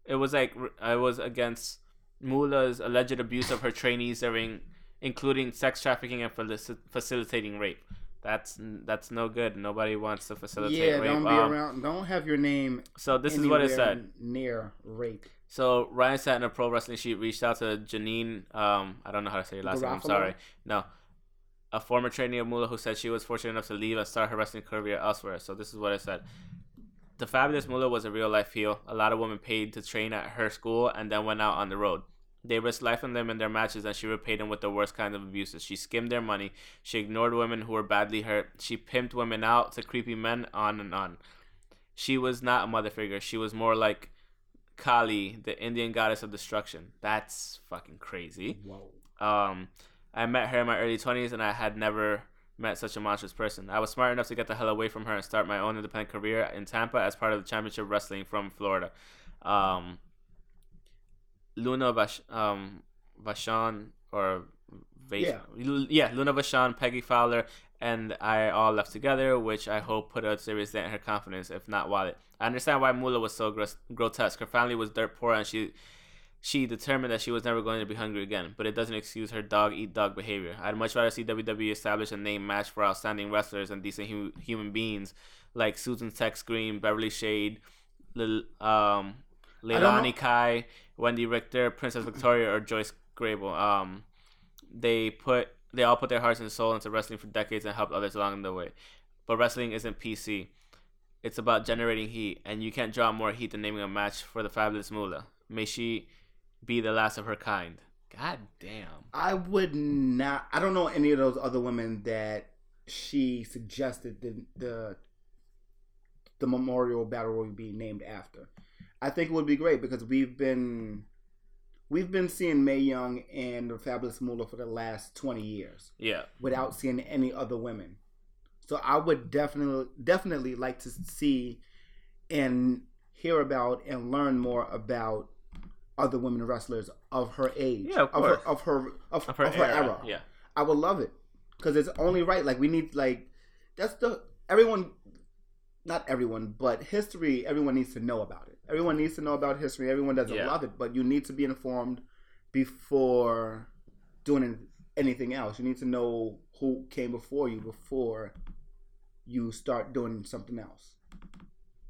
it was like I was against Moolah's alleged abuse of her trainees during including sex trafficking and felici- facilitating rape. That's that's no good. Nobody wants to facilitate Yeah, rape. don't be Um, around. Don't have your name. So this is what it said. Near rape. So Ryan Satin a pro wrestling sheet, reached out to Janine. Um, I don't know how to say your last name. I'm sorry. No, a former trainee of Moolah who said she was fortunate enough to leave and start her wrestling career elsewhere. So this is what I said. The fabulous Moolah was a real life heel. A lot of women paid to train at her school and then went out on the road. They risked life and limb in their matches, and she repaid them with the worst kind of abuses. She skimmed their money. She ignored women who were badly hurt. She pimped women out to creepy men, on and on. She was not a mother figure. She was more like Kali, the Indian goddess of destruction. That's fucking crazy. Whoa. Um, I met her in my early 20s and I had never met such a monstrous person. I was smart enough to get the hell away from her and start my own independent career in Tampa as part of the championship wrestling from Florida. Um, Luna Vash, um, Vachon or Vash- Yeah. yeah, Luna Vachon, Peggy Fowler, and I all left together, which I hope put a serious dent in her confidence, if not wallet. I understand why Moolah was so gros- grotesque. Her family was dirt poor, and she she determined that she was never going to be hungry again. But it doesn't excuse her dog eat dog behavior. I'd much rather see WWE establish a name match for outstanding wrestlers and decent hu- human beings like Susan Tex Green, Beverly Shade, Lil- um, I don't know- Leilani Kai, Wendi Richter, Princess [CLEARS THROAT] Victoria, or Joyce Grable. Um, they put they all put their hearts and soul into wrestling for decades and helped others along the way. But wrestling isn't PC. It's about generating heat, and you can't draw more heat than naming a match for the fabulous Moolah. May she be the last of her kind. God damn. I would not. I don't know any of those other women that she suggested the the, the memorial battle royal be named after. I think it would be great because we've been we've been seeing Mae Young and the Fabulous Moolah for the last twenty years Yeah. without seeing any other women. So I would definitely definitely like to see and hear about and learn more about other women wrestlers of her age, Yeah, of of her of her of, Of her, of her era. era. Yeah. I would love it because it's only right. Like we need like that's the everyone, not everyone, but history. Everyone needs to know about it. Everyone needs to know about history. Everyone doesn't Yeah. love it, but you need to be informed before doing anything else. You need to know who came before you before you start doing something else.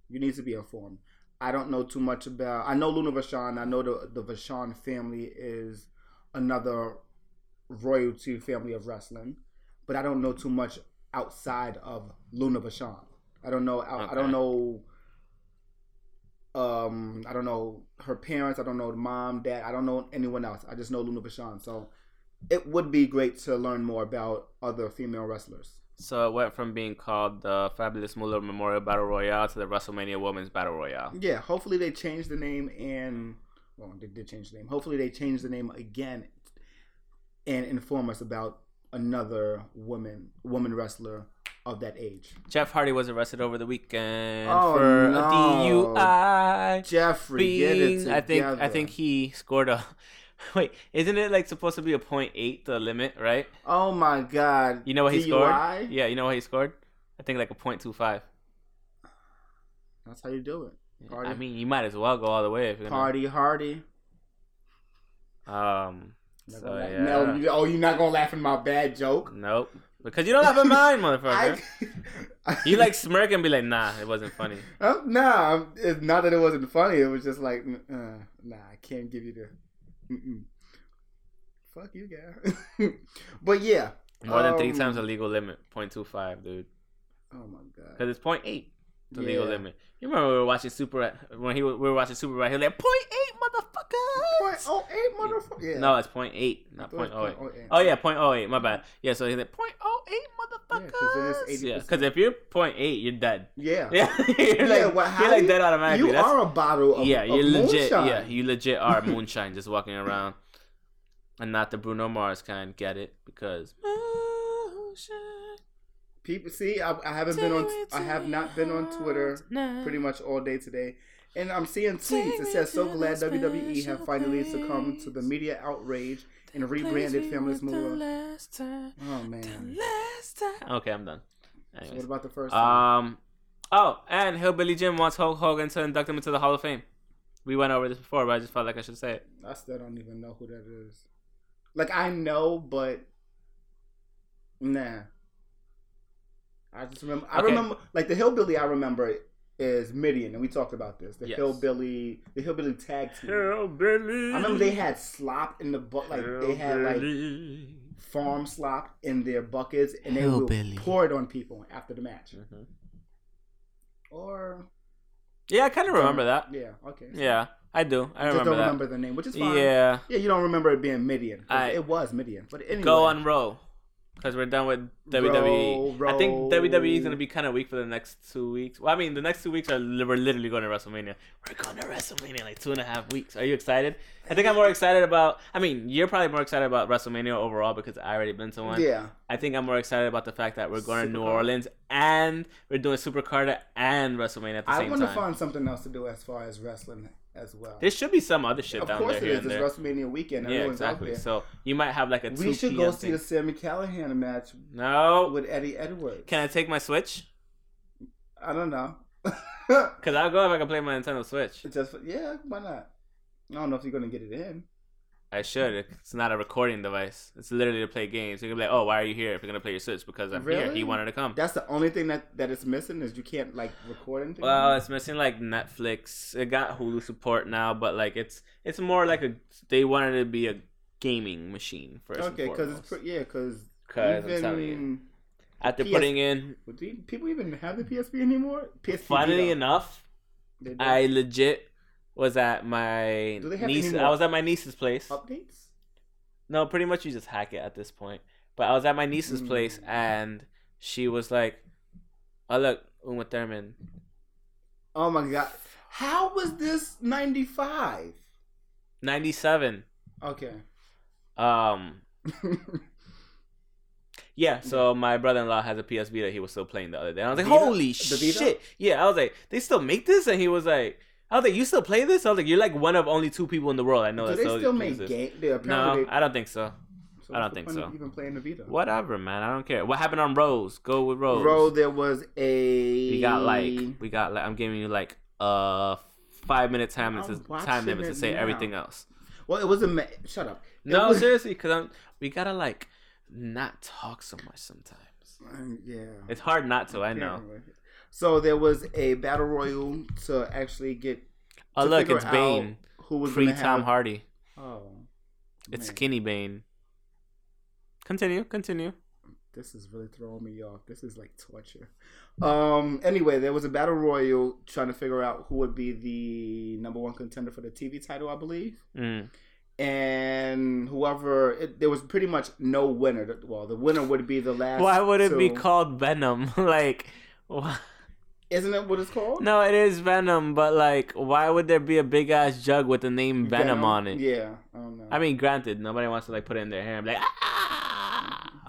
You need to be informed. I don't know too much about. I know Luna Vachon. I know the the Vachon family is another royalty family of wrestling, but I don't know too much outside of Luna Vachon. I don't know. I, I don't know. Um, I don't know her parents. I don't know the mom, dad. I don't know anyone else. I just know Luna Vachon. So it would be great to learn more about other female wrestlers. So it went from being called the Fabulous Moolah Memorial Battle Royale to the WrestleMania Women's Battle Royale. Yeah, hopefully they change the name and well, they did change the name. Hopefully they change the name again and inform us about another woman woman wrestler of that age. Jeff Hardy was arrested over the weekend Oh, for no. a DUI. Jeffrey, get it Being, I think I think he scored a. [LAUGHS] Wait, isn't it like supposed to be a point eight the limit, right? Oh my god. You know what he scored? Yeah, you know what he scored? I think like a point two five. That's how you do it. Party. I mean, you might as well go all the way if you're gonna. Party hardy. Um. So yeah. No, you, oh, you're not gonna laugh at my bad joke. Nope. Because you don't have a mind, motherfucker. [LAUGHS] I, You like [LAUGHS] smirk and be like, nah, it wasn't funny. Uh, nah, it's not that it wasn't funny. It was just like, uh, nah, I can't give you the. Mm-mm. Fuck you, guy. [LAUGHS] but yeah. More than three um, times the legal limit, 0.25, dude. Oh my god. Because it's 0.8, the legal limit. You remember we were watching Super when he was, we were watching Super Right? He was like 0.8, motherfucker. Point oh eight, motherfucker. Yeah. No, it's 0.8, not I thought it was 0.08. 0.08. Oh yeah, point oh eight. My bad. Yeah, so he's like 0.08, Yeah, 'cause then motherfuckers. Yeah, 80%. because if you're 0.8, you're dead. Yeah. Yeah, [LAUGHS] you're Yeah, like, well, how you're like you- dead automatically. You That's, are a bottle of yeah, you're legit. moonshine. Yeah, you legit are [LAUGHS] moonshine, just walking around, and not the Bruno Mars kind. Get it? Because moonshine. People see, I, I haven't been on. I have not been on Twitter pretty much all day today, and I'm seeing tweets. It says, "So glad WWE have finally succumbed to the media outrage and rebranded Feminist Moolah." Oh man. Okay, I'm done. So what about the first? time? Um. Oh, and Hillbilly Jim wants Hulk Hogan to induct him into the Hall of Fame. We went over this before, but I just felt like I should say it. I still don't even know who that is. Like I know, but nah. I just remember. I Okay. remember like the hillbilly. I remember is Midian, and we talked about this. The Yes. hillbilly, the hillbilly tag team. Hillbilly. I remember they had slop in the butt, like they had like farm slop in their buckets, and they Hillbilly. would pour it on people after the match. Mhm. Or Yeah, I kind of remember that. Yeah, okay. Yeah, I do. I I just don't that. remember the name, which is fine. Yeah. Yeah, you don't remember it being Midian. I- it was Midian. But anyway. Go on row. Because we're done with WWE. Row, I think. WWE is going to be kind of weak for the next two weeks. Well, I mean, the next two weeks are we're literally going to WrestleMania. We're going to WrestleMania in like two and a half weeks. Are you excited? I think I'm more excited about. I mean, you're probably more excited about WrestleMania overall because I already been to one. Yeah. I think I'm more excited about the fact that we're going to New Supercard. Orleans and we're doing Supercard and WrestleMania at the I same time. I want to find something else to do as far as wrestling as well. There should be some other shit of down course there it is. It's. WrestleMania weekend. Yeah, exactly. out there. So you might have like a 2 we should go see thing. the Sami Callihan match No. With Eddie Edwards. Can I take my Switch? I don't know. [LAUGHS] Because I'll go if I can play my Nintendo Switch. Just for, yeah, why not? I don't know if you're gonna get it in. I should. It's not a recording device. It's literally to play games. You can be like, oh, why are you here if you're going to play your Switch? Because I'm here. He wanted to come. That's the only thing that that is missing is you can't like record anything. Well, it's missing like Netflix. It got Hulu support now, but like it's it's more like a they wanted it to be a gaming machine first. okay, because it's yeah, because 'Cause I'm telling you. after PS putting in the- people even have the PSP anymore? PSP. funnily enough, I legit was at my Do niece. I was at my niece's place. updates. No, pretty much you just hack it at this point. But I was at my niece's Mm. place and she was like, "Oh look, Uma Thurman." Oh my god, how was this ninety five? 97. Okay. Um [LAUGHS] yeah, so my brother-in-law has a PS Vita he was still playing the other day. And I was like, Vita? "Holy shit." Yeah, I was like, "They still make this?" And he was like, I was like, "You still play this?" I was like, "You're like one of only two people in the world I know Do that they still make uses this." game? No, they, I don't think so. so I don't think so. Even playing the Vita. Whatever, man. I don't care. What happened on Rose? Go with Rose. Rose, there was a. We got like we got like I'm giving you like a five minute time limit to, time limit to say now. everything else. Well, it was a. Ma- Shut up. It No, was- seriously, because I'm we gotta like not talk so much sometimes. Um, yeah. It's hard not to. I know. So there was a battle royal to actually get. Oh to look, it's Bane Who was gonna Tom Hardy. Oh. It's man. skinny Bane. Continue, continue. this is really throwing me off. This is like torture. Um. Anyway, there was a battle royal trying to figure out who would be the number one contender for the TV title, I believe. Mm. And whoever, it, there was pretty much no winner. Well, the winner would be the last. Why would it be called Venom? [LAUGHS] like, wh- Isn't it what it's called? no, it is Venom, but like, why would there be a big ass jug with the name Venom, on it? Yeah, I don't know. I mean, granted, nobody wants to like put it in their hair and be like, ah.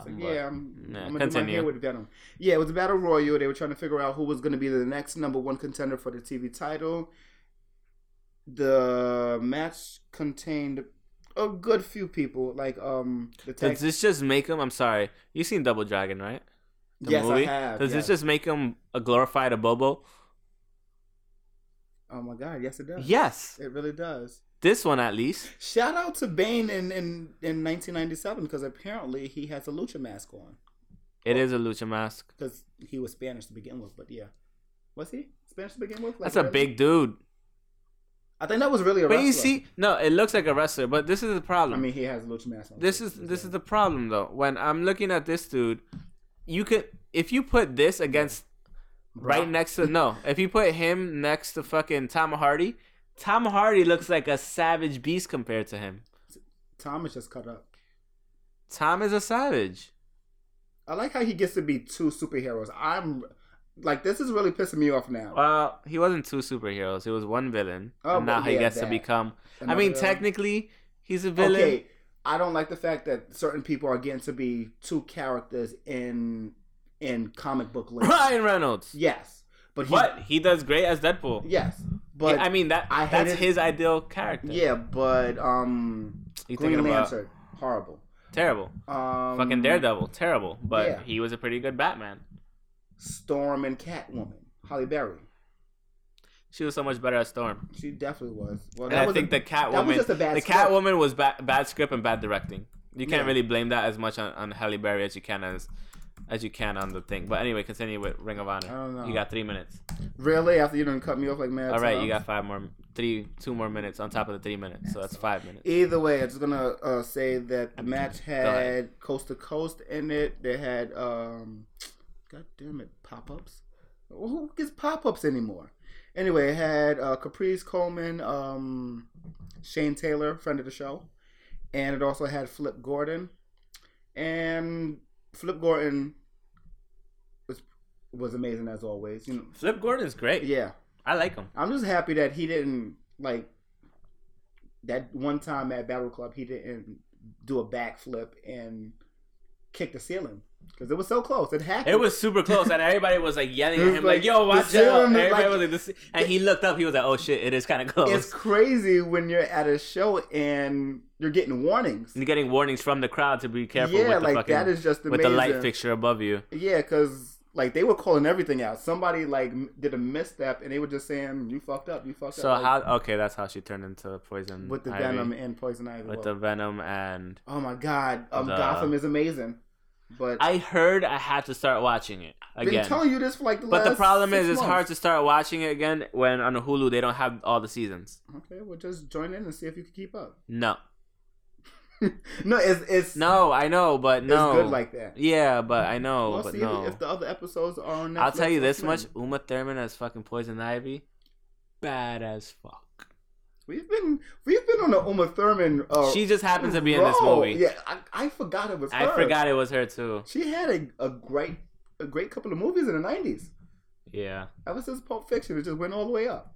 But- yeah, I'm, yeah, I'm gonna my with Venom. Yeah, it was a battle royal. They were trying to figure out who was going to be the next number one contender for the TV title. The match contained a good few people, like um the tag. Does this just make him? I'm sorry, you seen Double Dragon, right? The yes, movie? I have. Does yes. this just make him a glorified Abobo? Oh my god, yes it does. Yes, it really does. this one at least. Shout out to Bane in in, in 1997 because apparently he has a lucha mask on It is a lucha mask. because he was Spanish to begin with. But yeah, was he Spanish to begin with? Like, That's a really? big dude. I think that was really a wrestler. But you see, no, it looks like a wrestler, but this is the problem. I mean, he has a lucha mask on. this is this is the problem though. When I'm looking at this dude, you could if you put this against right next to no, [LAUGHS] if you put him next to fucking Tom Hardy, Tom Hardy looks like a savage beast compared to him. Tom is just cut up. Tom is a savage. I like how he gets to be two superheroes. I'm like, this is really pissing me off now. Well, he wasn't two superheroes. He was one villain. Oh, and now but he yeah, gets to that. become. I mean, villain. technically, he's a villain. Okay, I don't like the fact that certain people are getting to be two characters in in comic book [LAUGHS] lingo. Ryan Reynolds. Yes, but he, What he does great as Deadpool. Yes, but I mean that I that's his ideal character. yeah, but um, you Green Lantern, horrible. terrible. Um, Fucking Daredevil, terrible. But yeah. he was a pretty good Batman. Storm and Catwoman, Halle Berry. She was so much better as Storm. She definitely was. Well, And I was think a- the was Catwoman, just a bad the script. Catwoman was ba- bad script and bad directing. You can't Yeah. really blame that as much on, on Halle Berry as you can as as you can on the thing. But anyway, continue with Ring of Honor. I don't know. You got three minutes. Really, after you done cut me off like mad. All right, you got five more, three, two more minutes on top of the three minutes, so that's five minutes. Either way, I'm just gonna uh, say that the match had coast to coast in it. They had um, god damn it, pop ups. Who gets pop ups anymore? Anyway, it had uh, Caprice Coleman, um, Shane Taylor, friend of the show, and it also had Flip Gordon, and Flip Gordon was was amazing as always. You know, Flip Gordon's great. yeah. I like him. I'm just happy that he didn't like that one time at Battle Club. He didn't do a backflip and kick the ceiling because it was so close. It happened. It was super close, and everybody was like yelling [LAUGHS] It at him, like, like, "Yo, watch out!" Everybody like- was like, this, and he looked up. He was like, "Oh shit, it is kind of close." It's crazy when you're at a show and you're getting warnings. You're getting warnings from the crowd to be careful yeah, with the like fucking that is just amazing. with the light fixture above you. Yeah, because like they were calling everything out. Somebody like did a misstep and they were just saying, "You fucked up. You fucked So up." like, how? Okay, that's how she turned into poison. with the Ivy. venom and poison ivy. with Well, the venom, and oh my god, um, the- Gotham is amazing. But I heard I had to start watching it again. been telling you this for like the last But the problem is, it's hard to start watching it again when on Hulu they don't have all the seasons. Okay, well, just join in and see if you can keep up. No, [LAUGHS] no, it's it's no, I know, but it's no, good like that. yeah, but I know, We'll but see no. if, if the other episodes are on. Netflix I'll tell you this much: Uma Thurman as fucking Poison Ivy, bad as fuck. We've been we've been on the Uma Thurman. Uh, she just happens to be in this movie. Yeah, I, I forgot it was. I her. forgot it was her too. She had a, a great a great couple of movies in the nineties. Yeah. Ever since Pulp Fiction, it just went all the way up.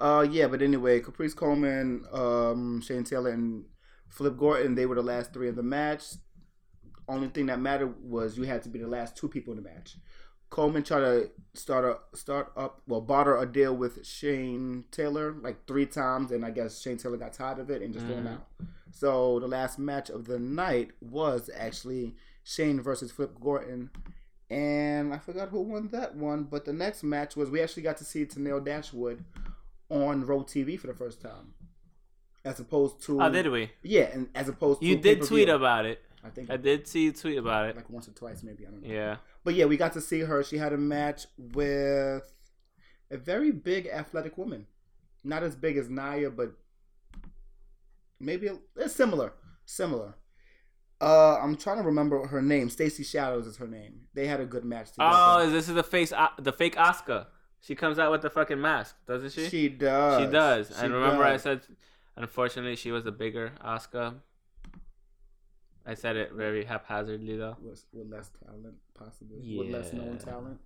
Uh, yeah, but anyway, Caprice Coleman, um, Shane Taylor, and Flip Gordon, they were the last three of the match. Only thing that mattered was you had to be the last two people in the match. Coleman tried to start a start up, well, barter a deal with Shane Taylor like three times, and I guess Shane Taylor got tired of it and just Mhm. out. So the last match of the night was actually Shane versus Flip Gordon, and I forgot who won that one. But the next match was we actually got to see Tennille Dashwood on ROH TV for the first time, as opposed to Oh, did we? yeah, and as opposed to You did pay-per-view. tweet about it. I think I did see you tweet about it. like once or twice, maybe I don't know. Yeah. But yeah, we got to see her. She had a match with a very big athletic woman. Not as big as Nia, but maybe a, it's similar. Similar. Uh, I'm trying to remember her name. Stacy Shadows is her name. They had a good match together. Oh, this is the face, uh, the fake Asuka. She comes out with the fucking mask, doesn't she? she does. She does. She and remember, I said, unfortunately, she was the bigger Asuka. I said it very haphazardly though. with, with less talent, possibly with less known Yeah. talent.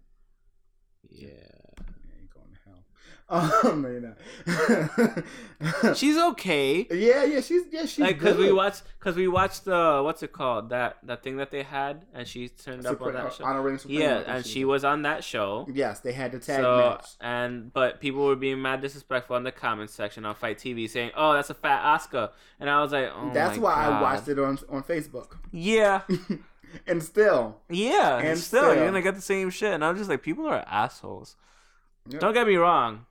Yeah. Yeah, ain't going to hell. Um, no, you're not. She's okay. yeah, yeah, she's yeah, she's like because we watched because we watched the what's it called that that thing that they had and she turned up on that show. honoring Supreme, Yeah, and she was on that show. Yes, they had the tag so match. and but people were being mad disrespectful in the comments section on FITE TV saying, "Oh, that's a fat Asuka," and I was like, "Oh That's why I watched it on on Facebook. Yeah, [LAUGHS] and still, yeah, And and still, still. you're gonna get the same shit, and I'm just like, people are assholes. Yeah. Don't get me wrong.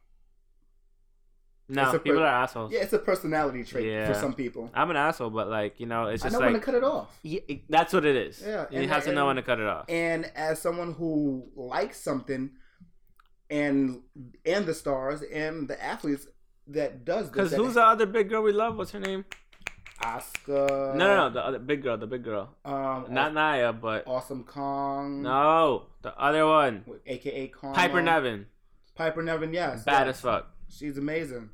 No, a people are assholes. yeah, it's a personality trait Yeah. for some people. I'm an asshole, but like you know, it's just I know when to cut it off. Yeah, it- that's what it is. Yeah, you have to know when to cut it off. And as someone who likes something, and and the stars and the athletes that does Because who's the other big girl we love? What's her name? Asuka? no, no, no, the other big girl, the big girl, Um, not Nia, but Awesome Kong. no, the other one, AKA Kong. Piper Niven, Piper Niven, yes. bad yes. as fuck. She's amazing.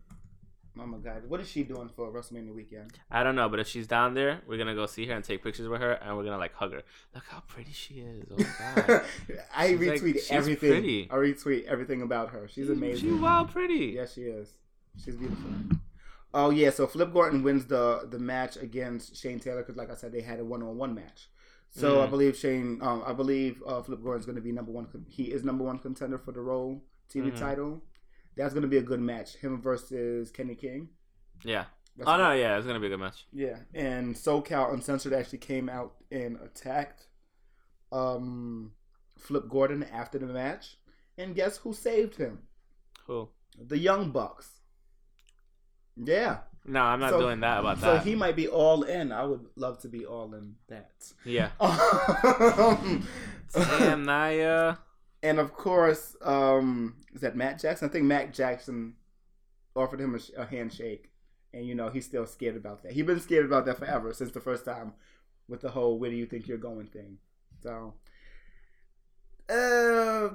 Oh my god, what is she doing for WrestleMania weekend? I don't know, but if she's down there, we're gonna go see her and take pictures with her, and we're gonna like hug her. Look how pretty she is. Oh my god, [LAUGHS] I She's like- retweet she's everything. pretty. I retweet everything about her. She's amazing. She's wild pretty. Yes, she is. She's beautiful. Oh yeah, so Flip Gordon wins the the match against Shane Taylor because, like I said, they had a one on one match. So I Mhm. believe Shane, um, I believe uh, Flip Gordon's going to be number one. He is number one contender for the ROH TV Mhm. title. That's going to be a good match. Him versus Kenny King. Yeah. That's Oh no, yeah, it's gonna be a good match. Yeah, and SoCal Uncensored actually came out and attacked um, Flip Gordon after the match, and guess who saved him? Cool. The Young Bucks. Yeah, No, I'm not So- doing that about so that. So he might be all in. I would love to be all in that. yeah. [LAUGHS] Um, Damn, Nia. And of course, um, is that Matt Jackson? I think Matt Jackson offered him a, a handshake, and you know he's still scared about that. He's been scared about that forever since the first time with the whole "Where do you think you're going?" thing. So, uh,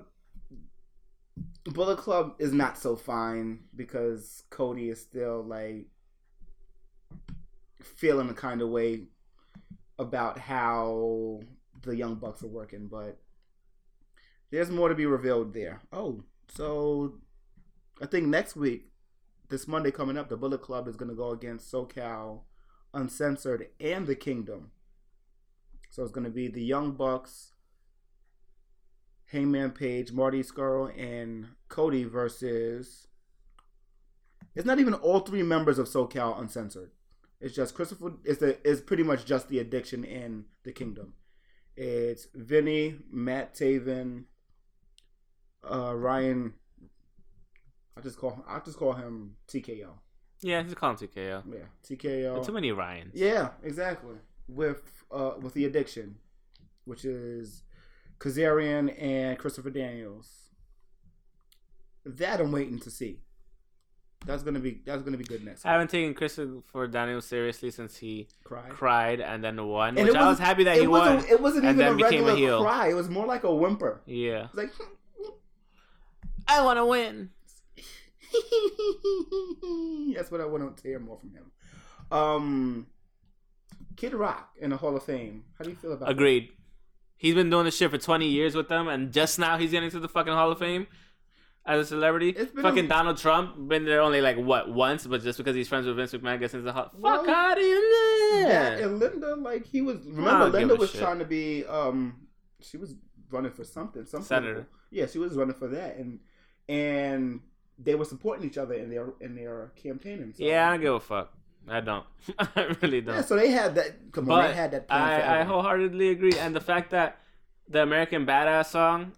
Bullet Club is not so fine because Cody is still like feeling a kind of way about how the Young Bucks are working, but there's more to be revealed there. Oh, so I think next week, this Monday coming up, the Bullet Club is going to go against SoCal Uncensored and the Kingdom. So it's going to be the Young Bucks, Hangman Page, Marty Scurll, and Cody versus. It's not even all three members of SoCal Uncensored. It's just Christopher. It's the. It's pretty much just the addiction in the Kingdom. It's Vinny, Matt Taven, uh, Ryan. I just call. I just call him TKO. Yeah, he's calling TKO. Yeah, TKO. Too many Ryans. Yeah, exactly. With uh with the addiction, which is Kazarian and Christopher Daniels. That I'm waiting to see. That's gonna be that's gonna be good next. I haven't taken Christopher Daniels seriously since he Cry. cried and then won, And which I was happy that he won. It wasn't even a a regular heel. cry. It was more like a whimper. Yeah. Like I want to win. [LAUGHS] that's what I want to hear more from him. Um, Kid Rock in the Hall of Fame. How do you feel about? Agreed. He's been doing this shit for 20 years with them, and just now he's getting to the fucking Hall of Fame as a celebrity. It's been fucking a- Donald Trump been there only like what once, but just because he's friends with Vince McMahon gets into the Hall. Well, Fuck out of here, That and Linda, like he was. Remember, Linda was shit. trying to be. Um, she was running for something. Some Senator. political- Yeah, she was running for that, and and they were supporting each other in their in their campaigning. So. Yeah, I don't give a fuck. I don't. [LAUGHS] I really don't. Yeah, so they had that. Come on, but they had that. I, I wholeheartedly agree, and the fact that the American Badass song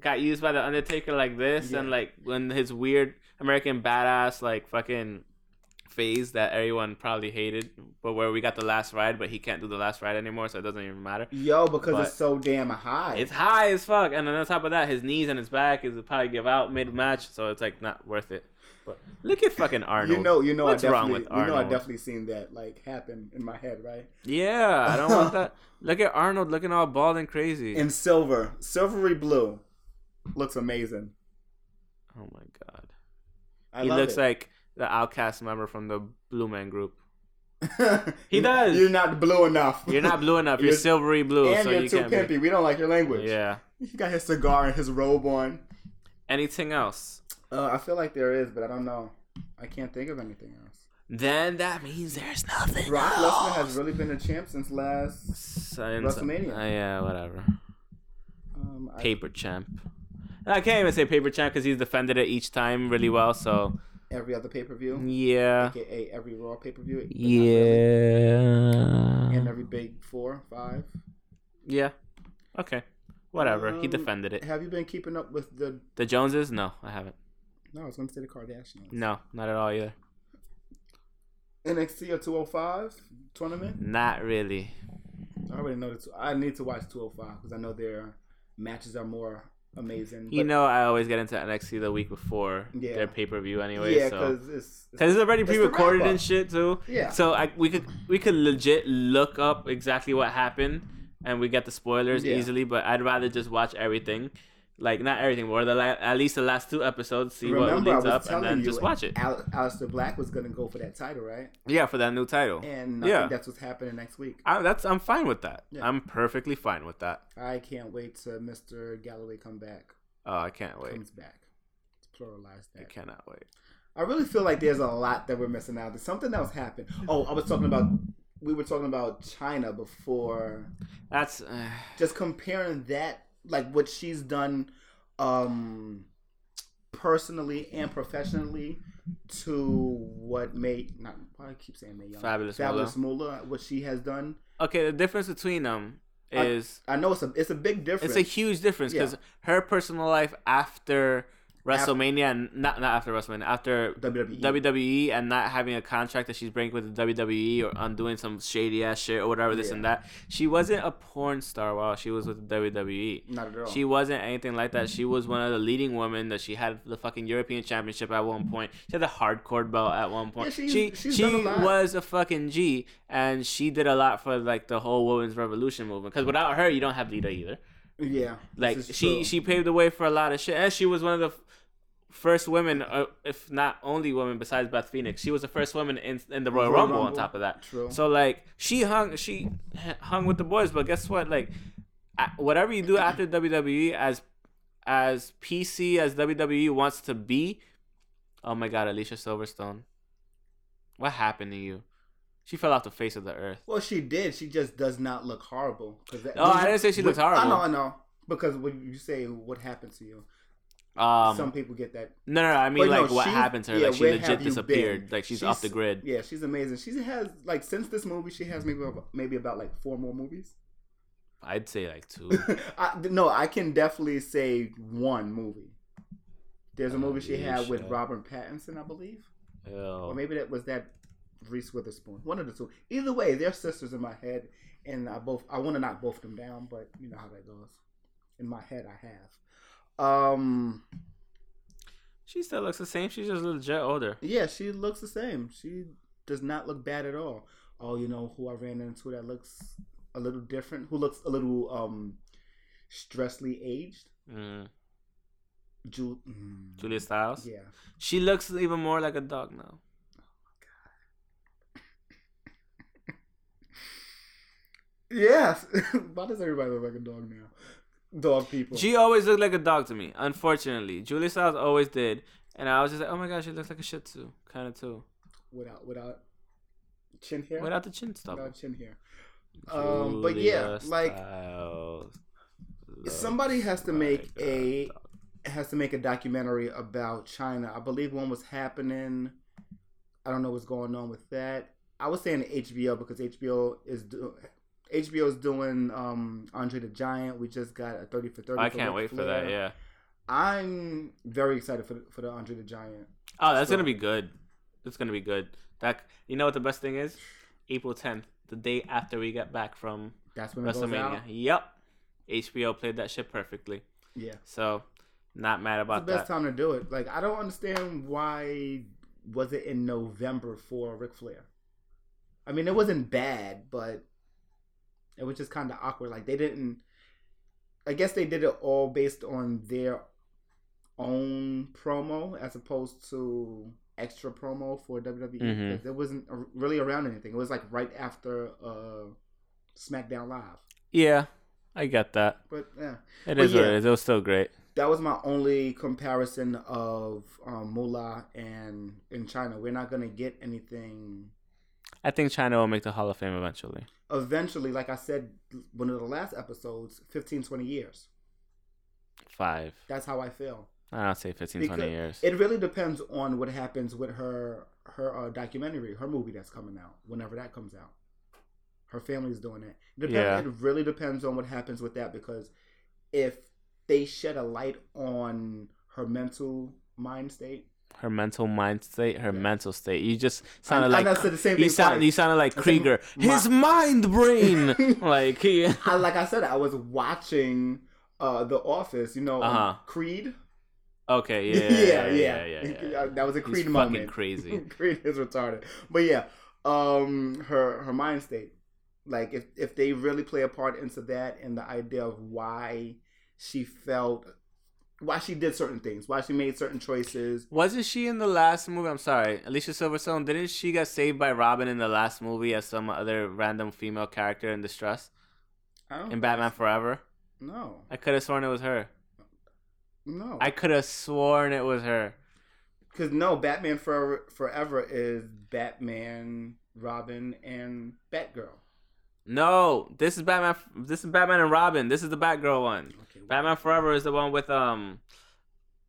got used by the Undertaker like this, and like when his weird American Badass like fucking phase that everyone probably hated, but where we got the last ride, but he can't do the last ride anymore, so it doesn't even matter. Yo, because But- it's so damn high. It's high as fuck, and then on top of that, his knees and his back is probably give out mid match, so it's like not worth it. But look at fucking Arnold. You know, you know, What's I wrong definitely, with you know, I definitely seen that like happen in my head, right? Yeah, I don't want that. [LAUGHS] Look at Arnold looking all bald and crazy. In silver, silvery blue, looks amazing. oh my god. I he looks it. like the outcast member from the Blue Man Group. [LAUGHS] He does. You're not blue enough. You're not blue enough. You're, [LAUGHS] You're- silvery blue, and so you're you too can't pimpy. be. We don't like your language. Yeah. He got his cigar and his robe on. Anything else? Uh, I feel like there is, but I don't know. I can't think of anything else. Then that means there's nothing. Brock. Lesnar has really been a champ since last. Since- WrestleMania. Uh, yeah, whatever. Um, I, Paper champ. I can't even say paper champ because he's defended it each time really well. So every other pay per view, yeah, aka every Raw pay per view, yeah, and every big four, five. yeah. Okay, whatever. he Um, defended it. Have you been keeping up with the? The Joneses? No, I haven't. No, I was going to say the Kardashians. No, not at all either. NXT or 205 tournament. Not really. I already know that. I need to watch 205 because I know their matches are more amazing. You but- know, I always get into NXT the week before Yeah. their pay per view anyway. yeah, so because it's, because it's already pre-recorded and shit too. Yeah. So I we could we could legit look up exactly what happened and we get the spoilers Yeah. easily. But I'd rather just watch everything, like not everything, but the la- at least the last two episodes, see what remember I leads up, and then just watch it. Al- Aleister Black was going to go for that title, right? Yeah, for that new title. And I Yeah. think that's what's happening next week. I, that's I'm fine with that. Yeah. I'm perfectly fine with that. I can't wait to Mr. Galloway come back. Oh, I can't wait. Comes back. Let's pluralize I cannot wait. I really feel like there's a lot that we're missing out. There's something else happened. Oh, I was talking about. We were talking about Chyna before. That's uh, Just comparing that, like what she's done, um, personally and professionally, to what made not. Why I keep saying Mae Young? Fabulous Fabulous Moolah. What she has done. okay. The difference between them is I know it's a it's a big difference. It's a huge difference because her personal life after WrestleMania and not not after WrestleMania after WWE. WWE and not having a contract that she's breaking with the WWE or on doing some shady ass shit or whatever this and that. She wasn't a porn star while she was with the WWE. Not at all. She wasn't anything like that. She was one of the leading women that she had the fucking European Championship at one point. She had the hardcore belt at one point. Yeah, she she's she a was a fucking G and she did a lot for like the whole women's revolution movement. Because without her, you don't have Lita either. yeah. Like she true. she paved the way for a lot of shit, and she was one of the first women, uh, if not only woman, besides Beth Phoenix. She was the first woman in in the Royal Royal Rumble, On top of that, True. so like she hung she hung with the boys. But guess what? Like whatever you do after WWE, as as PC as WWE wants to be, oh my God, Alicia Silverstone, what happened to you? She fell off the face of the earth. Well, she did. She just does not look horrible. That, Oh, I didn't say she looks I horrible. know, I know. Because when you say what happened to you, Um, some people get that. no, no, no, I mean But no, like what she's- happened to her? yeah, like she legit disappeared. been? Like she's, off the grid. Yeah, she's amazing. She has like since this movie, she has maybe maybe about like four more movies. I'd say like two. [LAUGHS] I, no, I can definitely say one movie. There's a movie she had with Alicia. Robert Pattinson, I believe, or maybe that was that Reese Witherspoon. One of the two. Either way, they're sisters in my head, and I both I want to knock both of them down, but you know how that goes. In my head, I have. Um, She still looks the same. She's just a little jet older. yeah, she looks the same. She does not look bad at all. Oh, you know who I ran into that looks a little different, who looks a little um stressly aged. Mm. Ju- mm, Julia Stiles. Yeah. She looks even more like a dog now. Oh my god. [LAUGHS] Yes. [LAUGHS] Why does everybody look like a dog now? Dog people. She always looked like a dog to me. Unfortunately, Julia Stiles always did, and I was just like, oh my gosh, she looks like a Shih Tzu, kind of too, without without chin hair. without the chin stubble. Without chin hair. Um, but yeah, like, Somebody has to make like a has to make a documentary about Chyna. I believe one was happening. I don't know what's going on with that. I was saying HBO because HBO is do, HBO is doing um, Andre the Giant. We just got a thirty for thirty. I can't wait for that. Flair. Yeah. I'm very excited for the, for the Andre the Giant. Oh, that's So- gonna be good. It's gonna be good. That you know what the best thing is? April tenth, the day after we get back from That's when WrestleMania. Yep. HBO played that shit perfectly. Yeah. So Not mad It's about the best that. time to do it. Like I don't understand why was it in November for Ric Flair. I mean, it wasn't bad, but it was just kind of awkward. Like they didn't. I guess they did it all based on their own promo as opposed to extra promo for WWE. Mhm. It wasn't really around anything. It was like right after uh, SmackDown Live. Yeah, I get that. But yeah, It But is what it is. It was still great. that was my only comparison of um, Moolah and in Chyna. We're not gonna get anything. I think Chyna will make the Hall of Fame eventually. Eventually, like I said, one of the last episodes, 15, 20 years. Five. That's how I feel. I don't say 15, 20 years. It really depends on what happens with her her uh, documentary, her movie that's coming out, whenever that comes out. Her family's doing it. It, depends, Yeah. it really depends on what happens with that because if they shed a light on her mental mind state, her mental mind state, her mental state. You just I, sounded I like said the same you thing. sound you sounded like I Krieger. His mind brain. [LAUGHS] like he I, like I said, I was watching uh, The Office. You know, um, Uh-huh. Creed. Okay, yeah. [LAUGHS] Yeah, yeah, yeah, yeah. yeah, [LAUGHS] That was a He's Creed fucking moment. crazy. Creed is retarded. But yeah, um, her her mind state. Like if if they really play a part into that and the idea of why she felt, why she did certain things, why she made certain choices. Wasn't she in the last movie? I'm sorry, Alicia Silverstone. Didn't she get saved by Robin in the last movie as some other random female character in distress in Batman Forever? No, I could have sworn it was her. no. I could have sworn it was her. Because no, Batman Forever, Forever is Batman, Robin, and Batgirl. No, this is Batman. This is Batman and Robin. This is the Batgirl one. Okay, Batman Forever is the one with um,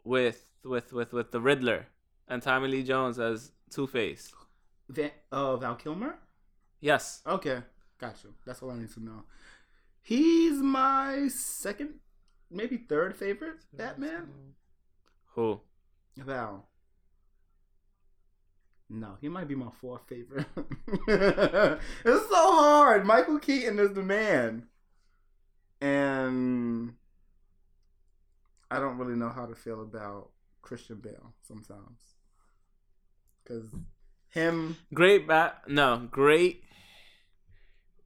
with with with with the Riddler and Tommy Lee Jones as Two Face. Va- uh, Val Kilmer. Yes. Okay, got you. That's all I need to know. He's my second, maybe third favorite Batman. Who? Val. No, he might be my fourth favorite. [LAUGHS] it's so hard. Michael Keaton is the man, and I don't really know how to feel about Christian Bale sometimes because him. Great Bat. No, great.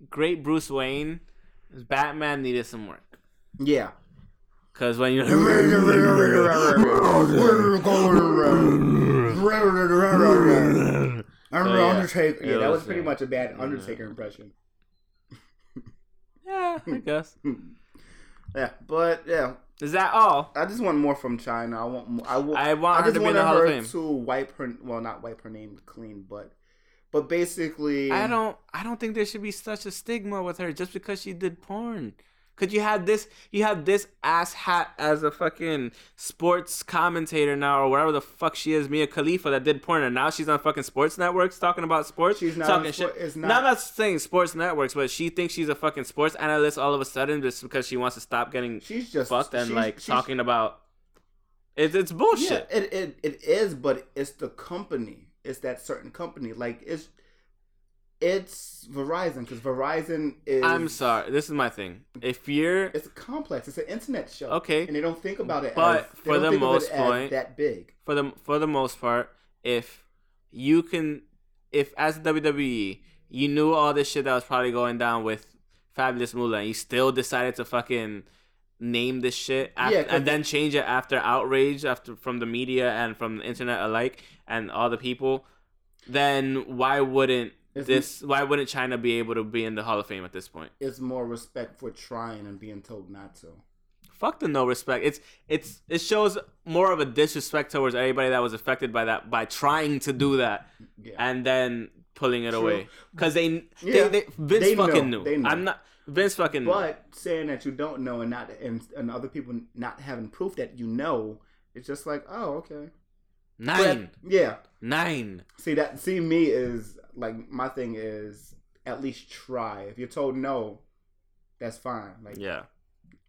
Great Bruce Wayne. Batman needed some work. Yeah. Cause when you're I'm So, yeah, Undertaker. Yeah, that was was, pretty much a bad Undertaker impression. yeah, I guess. [LAUGHS] Yeah, but yeah, Is that all? I just want more from Chyna. I want. More, I, wa- I want I her just to be wanted the Hall of her Fame. to wipe her. Well, not wipe her name clean, but but basically, I don't. I don't think there should be such a stigma with her just because she did porn. Cause you had this, you have this ass hat as a fucking sports commentator now, or whatever the fuck she is, Mia Khalifa that did porn, and now she's on fucking sports networks talking about sports. She's not talking shit. sport- it's not, not- saying sports networks, but she thinks she's a fucking sports analyst all of a sudden just because she wants to stop getting She's just fucked and she's- like she's- talking about. It's it's Yeah, bullshit. it, it it is, but it's the company. It's that certain company. Like it's it's Verizon because Verizon is. I'm sorry. This is my thing. If you're It's a complex. It's an internet show. Okay. and they don't think about it. But as, for the think of it most point- that big. for the for the most part, if you can, if as WWE you knew all this shit that was probably going down with Fabulous Moolah, and you still decided to fucking name this shit af- Yeah, and then change it after outrage after from the media and from the internet alike and all the people, then why wouldn't It's- this? Why wouldn't Chyna be able to be in the Hall of Fame at this point? It's more respect for trying and being told not to. fuck the no respect. It's it's it shows more of a disrespect towards everybody that was affected by that by trying to do that Yeah. and then pulling it True. away because they, Yeah. they they Vince They fucking know. knew. They know. I'm not Vince fucking. knew. But saying that you don't know and not and, and other people not having proof that you know, it's just like, oh, okay. nine But, yeah. nine. See that see me is like my thing is at least try. If you're told no, that's fine. Like Yeah,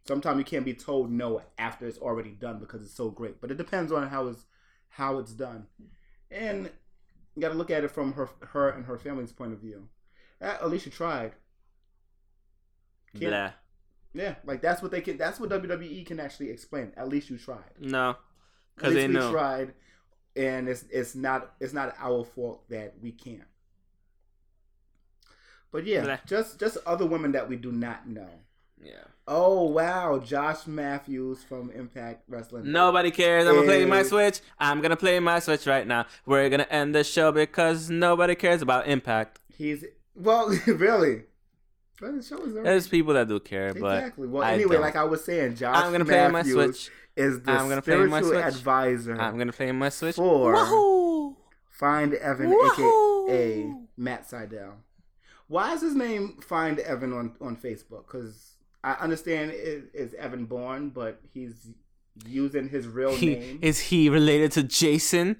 sometimes you can't be told no after it's already done because it's so great. But it depends on how it's how it's done. And you gotta look at it from her her and her family's point of view. Uh, Alicia tried. Can't- Yeah, like that's what they can. That's what WWE can actually explain. At least you tried. No, At because they least we know. tried, and it's it's not it's not our fault that we can't. But yeah, Blah. just just other women that we do not know. Yeah. Oh wow, Josh Matthews from Impact Wrestling. Nobody cares. I'm gonna play my Switch. I'm gonna play my Switch right now. We're gonna end the show because nobody cares about Impact. he's well, [LAUGHS] really. But the show is. There's people that do care, but exactly. Well, I anyway, don't. like I was saying, Josh I'm gonna play my Matthews Switch. is the I'm gonna play my spiritual Switch. advisor I'm gonna play my Switch. For- Wahoo! Find Evan, Wahoo! aka Matt Sydal. Why is his name Find Evan on on Facebook? Because I understand it is Evan Bourne, but he's using his real He, name. is he related to Jason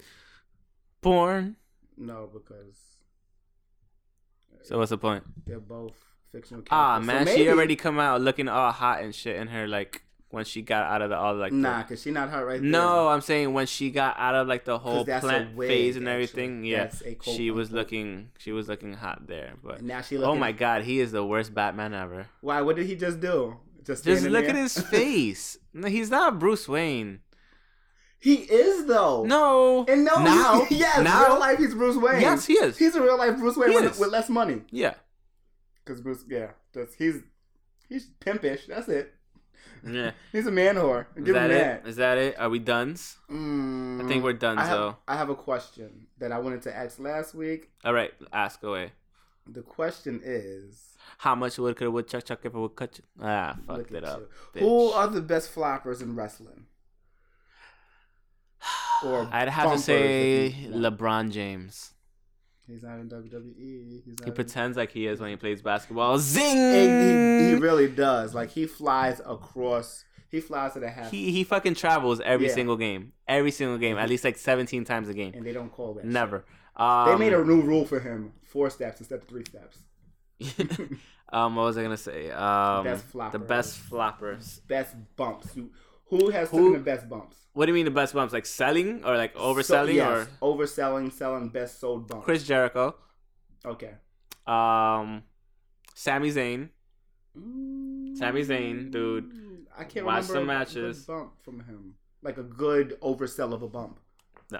Bourne? no, because So what's the point? they're both fictional characters. Ah So man, she already come out looking all hot and shit in her like when she got out of the all like the- Nah, because she not hot right there. No, I'm saying when she got out of like the whole plant wig, phase and everything. Yeah, a quote, she was looking. She was looking hot there. But And now she oh my god, he is the worst Batman ever. Why? What did he just do? Just Just look there? at his [LAUGHS] face. No, He's not Bruce Wayne. He is though. No. And no, Now. he- [LAUGHS] yes, Now. real life he's Bruce Wayne. Yes, he is. He's a real life Bruce Wayne with, with less money. Yeah. Because Bruce, yeah, that's, he's he's pimpish. That's it. Yeah. [LAUGHS] He's a man whore. Is Give that him it? that. Is that it? Are we done? Mm, I think we're done. I have, So, I have a question that I wanted to ask last week. all right, ask away. The question is, How much would could a woodchuck chuck if would cut you? Ah, fucked it up. Who are the best floppers in wrestling? [SIGHS] Or I'd have to say if you want. LeBron James. He's not in WWE. He's not He in- pretends like he is when he plays basketball. Zing! He, he, really does. Like he flies across. He flies to the half, He he fucking travels every Yeah. single game. Every single game. At least like 17 times a game. and they don't call that. Never. Um, They made a new rule for him: four steps instead of three steps. [LAUGHS] um, what was I gonna say? Um, Best flopper. the best floppers. Best bumps. Who, who has Who- taken the best bumps? What do you mean the best bumps? Like selling or like So- overselling yes, overselling, selling best sold bumps. Chris Jericho? Okay. Um, Sami Zayn. Mm, Sami Zayn, dude. I can't Watch remember some a good matches. bump from him. Like a good oversell of a bump. No,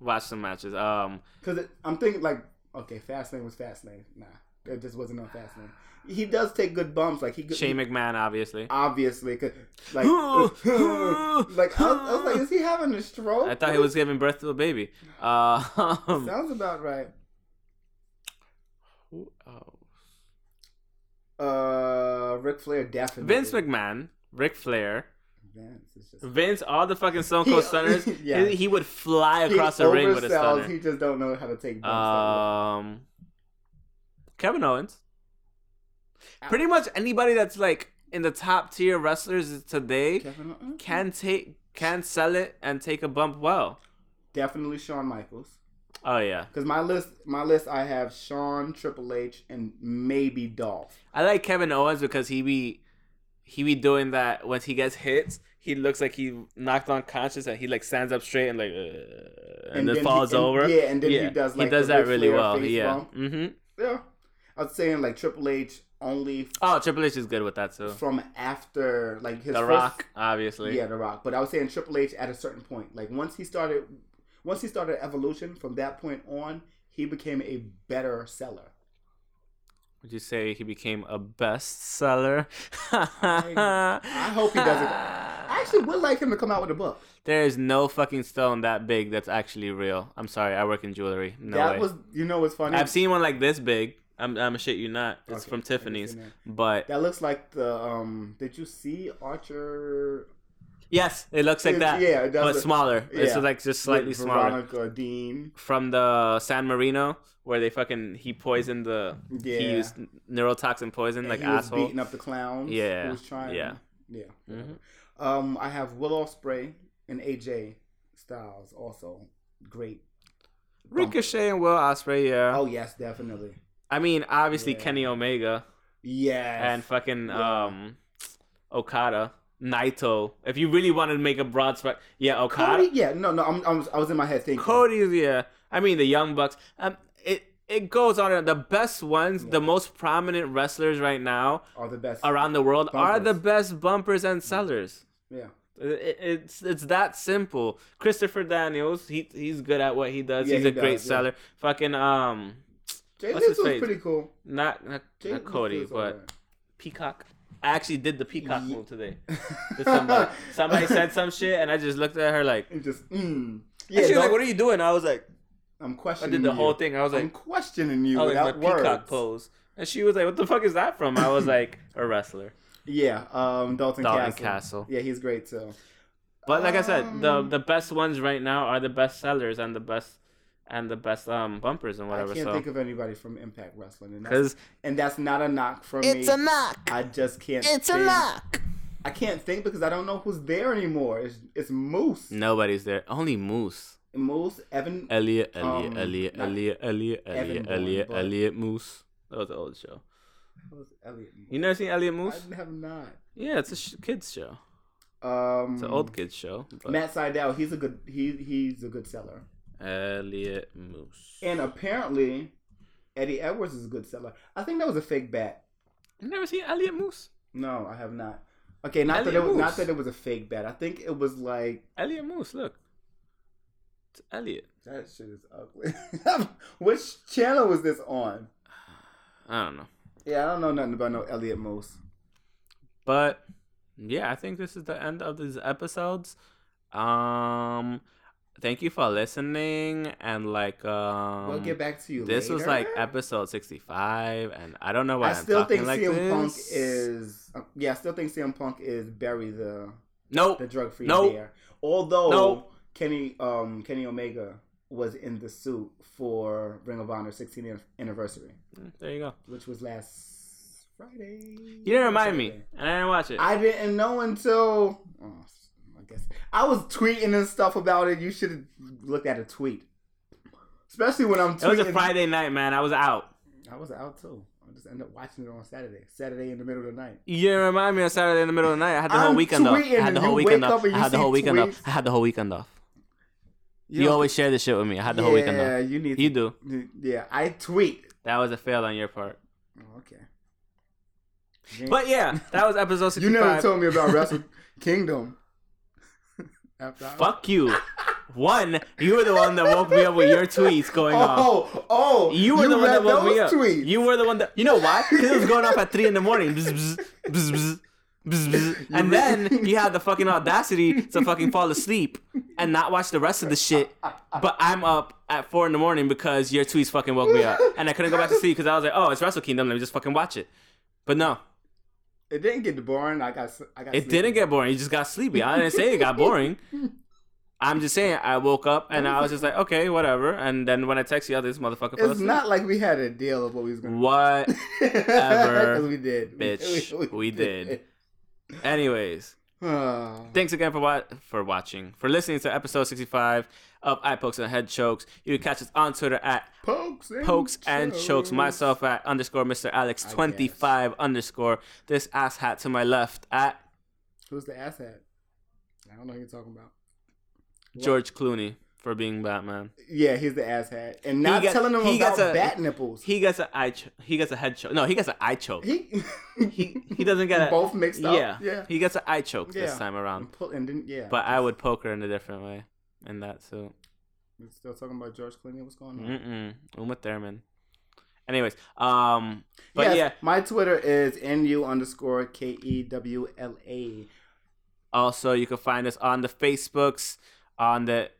watch some matches. Um, Because I'm thinking like, okay, Fastlane was Fastlane. Nah, it just wasn't on Fastlane. He does take good bumps. Like he, Shane McMahon, obviously. obviously, 'cause, like, [GASPS] [LAUGHS] like I was, I was like, is he having a stroke? I thought he was giving birth to a baby. [LAUGHS] Uh, [LAUGHS] Sounds about right. who else? Uh, Ric Flair definitely. Vince McMahon, Ric Flair, Vince just. Vince, all the fucking Stone He- Cold Stunners. yeah. he, he would fly He across the ring with a stunner. He just don't know how to take bumps. Um, Kevin Owens. Pretty much anybody that's like in the top tier wrestlers today can take can sell it and take a bump well. definitely Shawn Michaels. Oh yeah, Because my list, my list, I have Shawn, Triple H, and maybe Dolph. I like Kevin Owens because he be he be doing that when he gets hit. He looks like he knocked unconscious and he like stands up straight and like uh, and, then he- falls and- over. Yeah, and then he does like he does that really well. Yeah. bump. hmm Yeah, I was saying like Triple H only Oh, Triple H is good with that too. from after like his The first, Rock, obviously. Yeah, The Rock. But I was saying Triple H at a certain point, like once he started, once he started Evolution, from that point on, he became a better seller. Would you say he became a bestseller? I- I hope he doesn't. [LAUGHS] I actually would like him to come out with a book. There is no fucking stone that big that's actually real. I'm sorry, I work in jewelry. No that way. was, you know, what's funny? I've seen one like this big. I'm I'm a shit you not. It's Okay, from Tiffany's. But That looks like the um. Did you see Archer? yes, it looks like It- that. yeah, it does but look- smaller. It's like just slightly with smaller. Veronica Deane. From the San Marino where they fucking he poisoned the Yeah. he used neurotoxin poison And like he was asshole. beating up the clowns. Yeah, was trying. yeah. Yeah. Mhm. Um, I have Will Ospreay and AJ Styles also great. Ricochet and Will Ospreay, yeah. Oh yes, definitely. I mean, obviously Yeah. Kenny Omega Yeah. and fucking Yeah. um Okada, Naito. If you really wanted to make a broad spec, yeah, Okada. Cody. Yeah. No, no. I'm, I'm, I was in my head thinking. Cody's yeah. I mean the Young Bucks. Um, it it goes on. and The best ones, Yeah. the most prominent wrestlers right now Are the best. around the world are the best bumpers and sellers. Yeah. It- it's it's that simple. Christopher Daniels, he he's good at what he does. Yeah, he's he a great yeah. seller. Fucking um, Jay What's his was face? pretty cool. not not, Jay not Cody, but alright. Peacock. I actually did the Peacock Ye- move today. [LAUGHS] To somebody. somebody said some shit, and I just looked at her like, And just mm. yeah, yeah. she was like, "What are you doing?" I was like, I'm questioning." I questioning. did the you. whole thing. I was like, I'm questioning you I was like, without my words. Peacock pose, and she was like, "What the fuck is that from?" I was like, [LAUGHS] "A wrestler." Yeah, um, Dalton, Dalton Castle. Castle. Yeah, he's great too. But like I said, the Um, the best ones right now are the best sellers and the best and the best um bumpers and whatever. I can't So think of anybody from Impact Wrestling, and that's, because and that's not a knock from me. It's a knock. I just can't. It's think. a knock. I can't think because I don't know who's there anymore. It's it's Moose, Nobody's there. Only Moose. Moose, Evan. Elliot, Elliot, Um, Elliot, Elliot, Elliot, Elliot, Bourne, Elliot, but- Elliot Moose. That was an old show. Who's Elliot? You never seen Elliot Moose? I have not. Yeah, it's a sh- kids show. Um, It's an old kids show. But Matt Sydal. He's a good. He he's a good seller. Elliot Moose. And apparently, Eddie Edwards is a good seller. I think that was a fake bet. You never seen Elliot Moose? No, I have not. Okay, not that it was, not that it was a fake bet. I think it was like Elliot Moose, look. It's Elliot. that shit is ugly. [LAUGHS] Which channel was this on? [SIGHS] I don't know. Yeah, I don't know nothing about no Elliot Moose. But yeah, I think this is the end of these episodes. Um thank you for listening and like um we'll get back to you. this was like episode 65 and I don't know why I still talking think like CM this. Punk is. uh, yeah, I still think CM Punk is Barry the Nope. the drug free Nope. bear. Although Nope. Kenny um Kenny Omega was in the suit for Ring of Honor 16th anniversary, There you go. which was last Friday. You didn't remind me and I didn't watch it. I didn't know until oh, guess I was tweeting and stuff about it. You should have looked at a tweet, especially when I'm Tweeting. it was a Friday night, man. I was out. I was out too. I just ended up watching it on Saturday. Saturday in the middle of the night. You didn't remind me on Saturday in the middle of the night. I had the whole I'm weekend off. I had the whole you weekend off. I had the whole weekend off. I had the whole weekend off. You, don't- always share this shit with me. I had the whole weekend off. Yeah, you need. You do. Yeah, I tweet. That was a fail on your part. Oh, okay. But yeah, that was episode 65. you never told me about Wrestle Kingdom. Fuck you. One, you were the one that woke me up with your tweets going off. Oh, oh! You were the one that woke me up. Tweets. You were the one that. You know why? Because it was going off at three in the morning. Bzz, bzz, bzz. And then you had the fucking audacity to fucking fall asleep and not watch the rest of the shit. But I'm up at four in the morning because your tweets fucking woke me up, and I couldn't go back to sleep because I was like, oh, it's Wrestle Kingdom. Let me just fucking watch it. But no, It didn't get boring. I got. I got. it didn't get boring. You just got sleepy. I didn't say it got boring. [LAUGHS] I'm just saying I woke up and I was just like, okay, whatever. And then when I text you, this motherfucker It's not like we had a deal of what we was gonna. What? [LAUGHS] We did, bitch. [LAUGHS] We did. Anyways, Ah. [SIGHS] thanks again for wa- for watching, for listening to episode 65 of Eye Pokes and Head Chokes. You can catch us on Twitter at pokes and Pokes and Chokes. chokes. Myself at underscore Mr. Alex 25 underscore. This ass hat to my left at Who's the asshat? I don't know who you're talking about. George Clooney for being Batman. Yeah, he's the asshat, and not gets- telling him about a- bat nipples. He gets a eye. Ch- he gets a head choke. No, he gets an eye choke. He He he doesn't get [LAUGHS] a both mixed up. Yeah, yeah. He gets an eye choke this time around. And then yeah. But I would poke her in a different way in that suit. We're still talking about George Clooney. What's going on? Mm-mm. Uma Thurman. Anyways, um, but Yes, yeah. my Twitter is nu underscore k e w l a. Also, you can find us on the Facebooks, on the,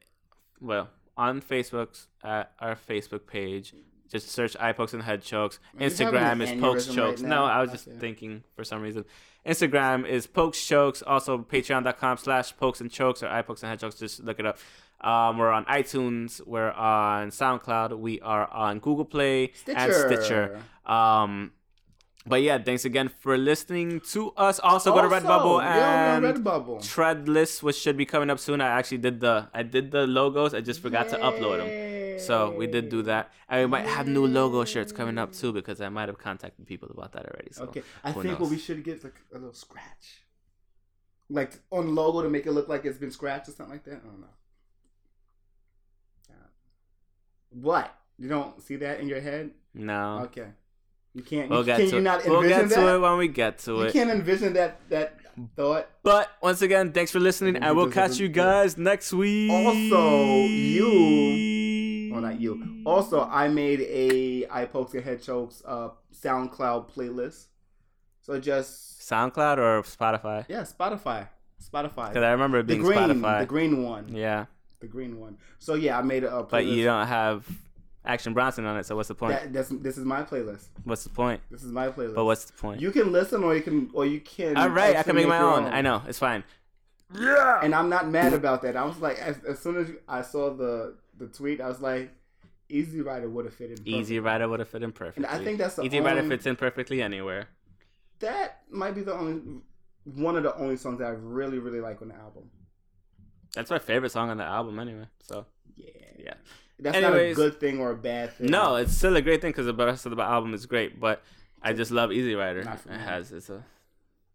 well, on Facebooks at our Facebook page. Just search eye pokes and head chokes. Are Instagram is pokes chokes. right no. I was just Okay. thinking for some reason. Instagram is pokes chokes. Also, patreon.com slash pokes and chokes or eye pokes and head chokes. Just look it up. Um, we're on iTunes. We're on SoundCloud. We are on Google Play and Stitcher. Um, but yeah, thanks again for listening to us. Also, go to Redbubble yeah, and Redbubble. Threadless, which should be coming up soon. I actually did the I did the logos. I just forgot to upload them. So we did do that, and we might have new logo shirts coming up too because I might have contacted people about that already. So Okay, I think knows? what we should get is like a little scratch, like on logo to make it look like it's been scratched or something like that. I don't know. What? You don't see that in your head? No. Okay. You can't. We'll you, get can to you it. not We'll envision get to that? it when we get to You it. can't envision that that thought. But once again, thanks for listening. I will catch you guys next week. Also, you- Well, not you. Also, I made a I pokes and head chokes uh SoundCloud playlist. So just SoundCloud or Spotify? yeah, Spotify, Spotify. Because I remember it The being green, Spotify. the green one, yeah, the green one. So yeah, I made a, a playlist. but you don't have Action Bronson on it. So what's the point? That, this is my playlist. what's the point? This is my playlist. But what's the point? you can listen or you can or you can. All right, I can make my your own. I know it's fine. Yeah. and I'm not mad about that. I was like, as, as soon as I saw the the tweet, I was like, Easy Rider would have fit in. Easy perfectly. Rider would have fit in perfectly. And I think that's the Easy Rider fits in perfectly anywhere. That might be the only one of the only songs that I really really like on the album. That's my favorite song on the album, anyway. So Yeah, yeah. That's not a good thing or a bad thing. No, it's still a great thing because the rest of the album is great. But I just love Easy Rider. Not for It me. has it's a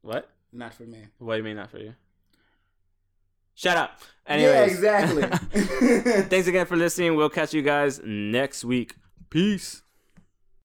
what? not for me. What do you mean not for you? Shut up. Yeah, Anyways, exactly. [LAUGHS] Thanks again for listening. We'll catch you guys next week. Peace.